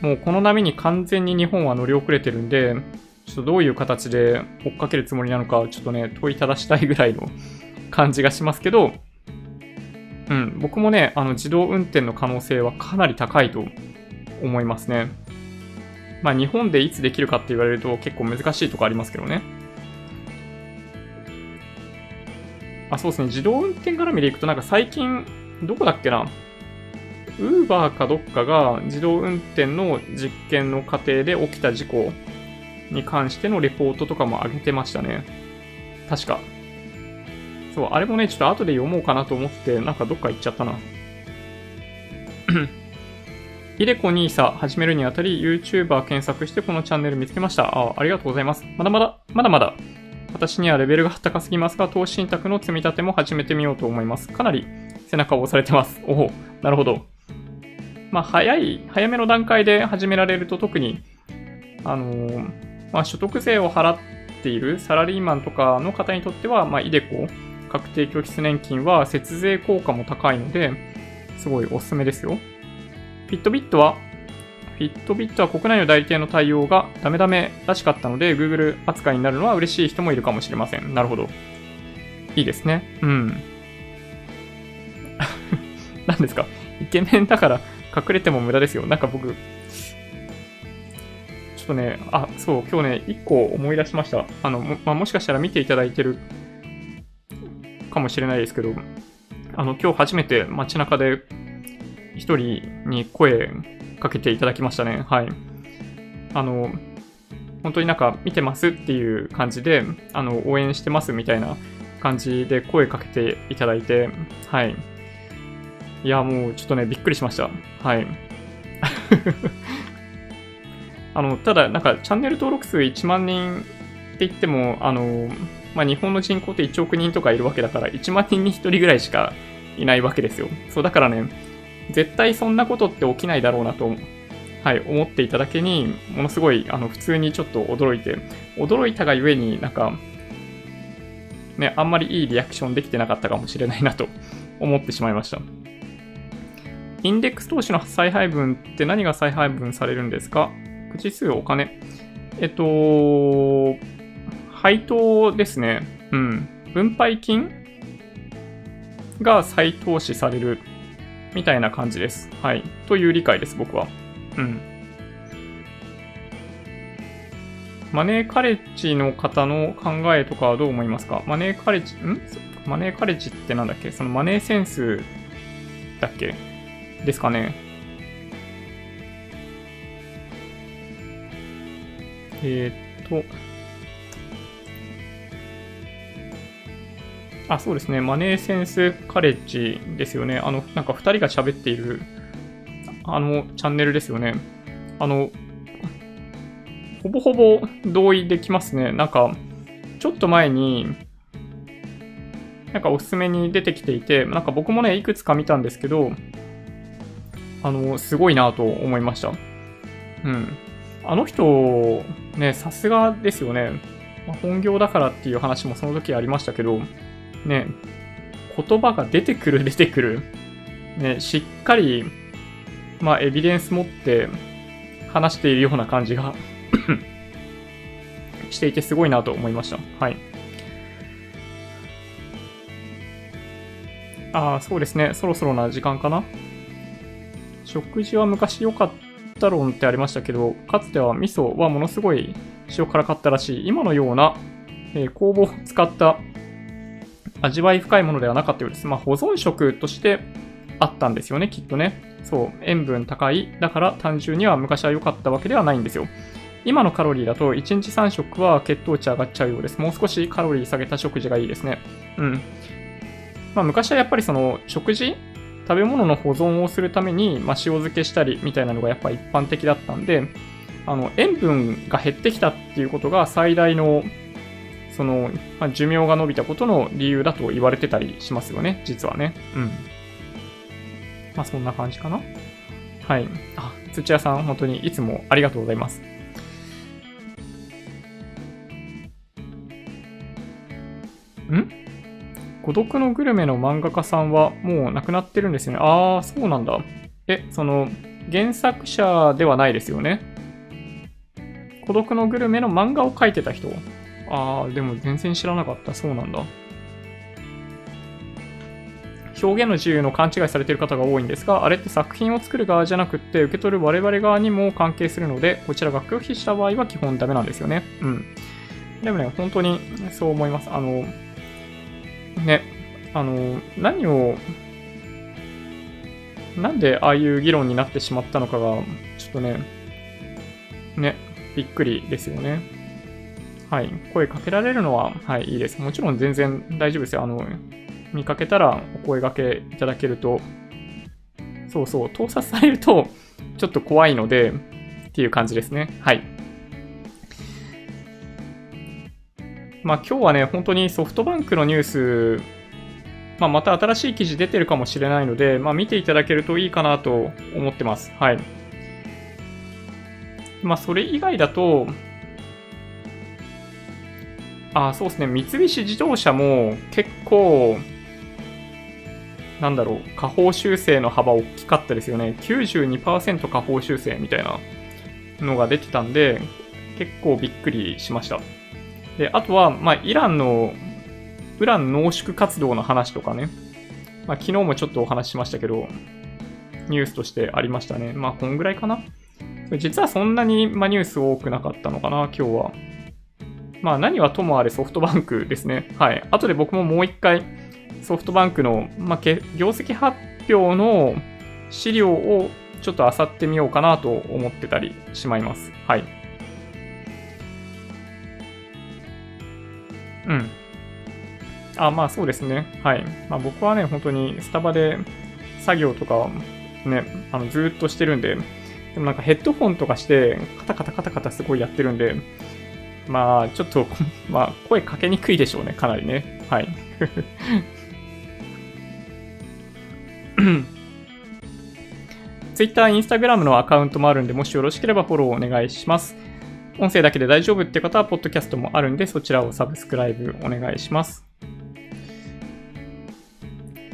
もうこの波に完全に日本は乗り遅れてるんで、ちょっとどういう形で追っかけるつもりなのか、ちょっとね、問いただしたいぐらいの感じがしますけど、うん、僕もね、あの自動運転の可能性はかなり高いと思いますね。まあ日本でいつできるかって言われると結構難しいとこありますけどね。あ、そうですね。自動運転絡みでいくとなんか最近、どこだっけな？ウーバーかどっかが自動運転の実験の過程で起きた事故に関してのレポートとかも上げてましたね。確か。そう、あれもね、ちょっと後で読もうかなと思って、なんかどっか行っちゃったな。イデコニーサ始めるにあたり YouTuber 検索してこのチャンネル見つけました。あありがとうございます。まだまだ、まだまだ。私にはレベルが高すぎますが、投資信託の積み立ても始めてみようと思います。かなり背中を押されてます。おお、なるほど。まあ、早い、早めの段階で始められると特に、あのー、まあ、所得税を払っているサラリーマンとかの方にとっては、まあ、イデコ確定拠出年金は節税効果も高いので、すごいおすすめですよ。フィットビットは、フィットビットは国内の代理店の対応がダメダメらしかったので、Google 扱いになるのは嬉しい人もいるかもしれません。なるほど。いいですね。うん。何ですか？イケメンだから隠れても無駄ですよ。なんか僕、ちょっとね、あ、そう、今日ね、一個思い出しました。あの、も,、まあ、もしかしたら見ていただいてるかもしれないですけど、あの、今日初めて街中で一人に声かけていただきましたね。はい。あの、本当になんか見てますっていう感じで、あの、応援してますみたいな感じで声かけていただいて、はい。いや、もうちょっとね、びっくりしました。はい。あの、ただ、なんか、チャンネル登録数1万人って言っても、あの、まあ、日本の人口って1億人とかいるわけだから、1万人に1人ぐらいしかいないわけですよ。そう、だからね、絶対そんなことって起きないだろうなと、はい、思っていただけに、ものすごい、あの、普通にちょっと驚いて、驚いたがゆえになんか、ね、あんまりいいリアクションできてなかったかもしれないなと 思ってしまいました。インデックス投資の再配分って何が再配分されるんですか？口数、お金。えっと、配当ですね。うん。分配金が再投資されるみたいな感じです。はい。という理解です、僕は。うん。マネーカレッジの方の考えとかはどう思いますか？マネーカレッジ、ん？マネーカレッジってなんだっけ？そのマネーセンスだっけ？ですかねえー、っと、あ、そうですね。マネーセンスカレッジですよね。あの、なんか2人が喋っている、あの、チャンネルですよね。あの、ほぼほぼ同意できますね。なんか、ちょっと前に、なんかおすすめに出てきていて、なんか僕もね、いくつか見たんですけど、あの、すごいなと思いました。うん。あの人、ね、さすがですよね。本業だからっていう話もその時ありましたけど、ね、言葉が出てくる 出てくる。ね、しっかり、まあ、エビデンス持って話しているような感じが していてすごいなと思いました。はい。ああ、そうですね。そろそろな時間かな。食事は昔良かった論ってありましたけど、かつては味噌はものすごい塩辛かったらしい。今のような、えー、工房を使った味わい深いものではなかったようです。まあ、保存食としてあったんですよね、きっとね。そう、塩分高い。だから単純には昔は良かったわけではないんですよ。今のカロリーだと1日3食は血糖値上がっちゃうようです。もう少しカロリー下げた食事がいいですね。うん。まあ、昔はやっぱりその食事食べ物の保存をするために、まあ、塩漬けしたりみたいなのがやっぱ一般的だったんで、あの、塩分が減ってきたっていうことが最大のその、まあ、寿命が伸びたことの理由だと言われてたりしますよね、実はね。うん。まあそんな感じかな。はい。あ、土屋さん、本当にいつもありがとうございます。ん？孤独のグルメの漫画家さんはもう亡くなってるんですね。ああ、そうなんだ。え、その、原作者ではないですよね。孤独のグルメの漫画を描いてた人？ああ、でも全然知らなかった。そうなんだ。表現の自由の勘違いされている方が多いんですが、あれって作品を作る側じゃなくって、受け取る我々側にも関係するので、こちらが拒否した場合は基本ダメなんですよね。うん。でもね、本当にそう思います。あの、ね、あの、何を、なんでああいう議論になってしまったのかが、ちょっとね、ね、びっくりですよね。はい、声かけられるのは、はい、いいです。もちろん全然大丈夫ですよ。あの、見かけたらお声掛けいただけると、そうそう、盗撮されるとちょっと怖いので、っていう感じですね。はい。まあ今日はね、本当にソフトバンクのニュース、まあ、また新しい記事出てるかもしれないので、まあ、見ていただけるといいかなと思ってます。はい。まあそれ以外だと、あ、そうですね。三菱自動車も結構、なんだろう、下方修正の幅大きかったですよね。92%下方修正みたいなのが出てたんで、結構びっくりしました。で、あとは、まあ、イランの、ウラン濃縮活動の話とかね。まあ、昨日もちょっとお話ししましたけど、ニュースとしてありましたね。まあ、こんぐらいかな。実はそんなに、まあ、ニュース多くなかったのかな、今日は。まあ何はともあれソフトバンクですね。はい。後で僕ももう一回ソフトバンクの、まあ、業績発表の資料をちょっと漁ってみようかなと思ってたりしまいます。はい。うん。あ、まあそうですね。はい。まあ僕はね、本当にスタバで作業とかね、あのずっとしてるんで、でもなんかヘッドホンとかして、カタカタカタカタすごいやってるんで、まあ、ちょっと、まあ、声かけにくいでしょうね、かなりね。はい。Twitter、Instagram のアカウントもあるんで、もしよろしければフォローお願いします。音声だけで大丈夫って方は、ポッドキャストもあるんで、そちらをサブスクライブお願いします。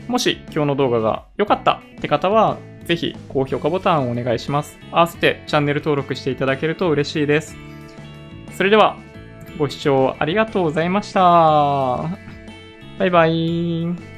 もし今日の動画が良かったって方は、ぜひ高評価ボタンをお願いします。合わせてチャンネル登録していただけると嬉しいです。それでは、ご視聴ありがとうございました。バイバイ。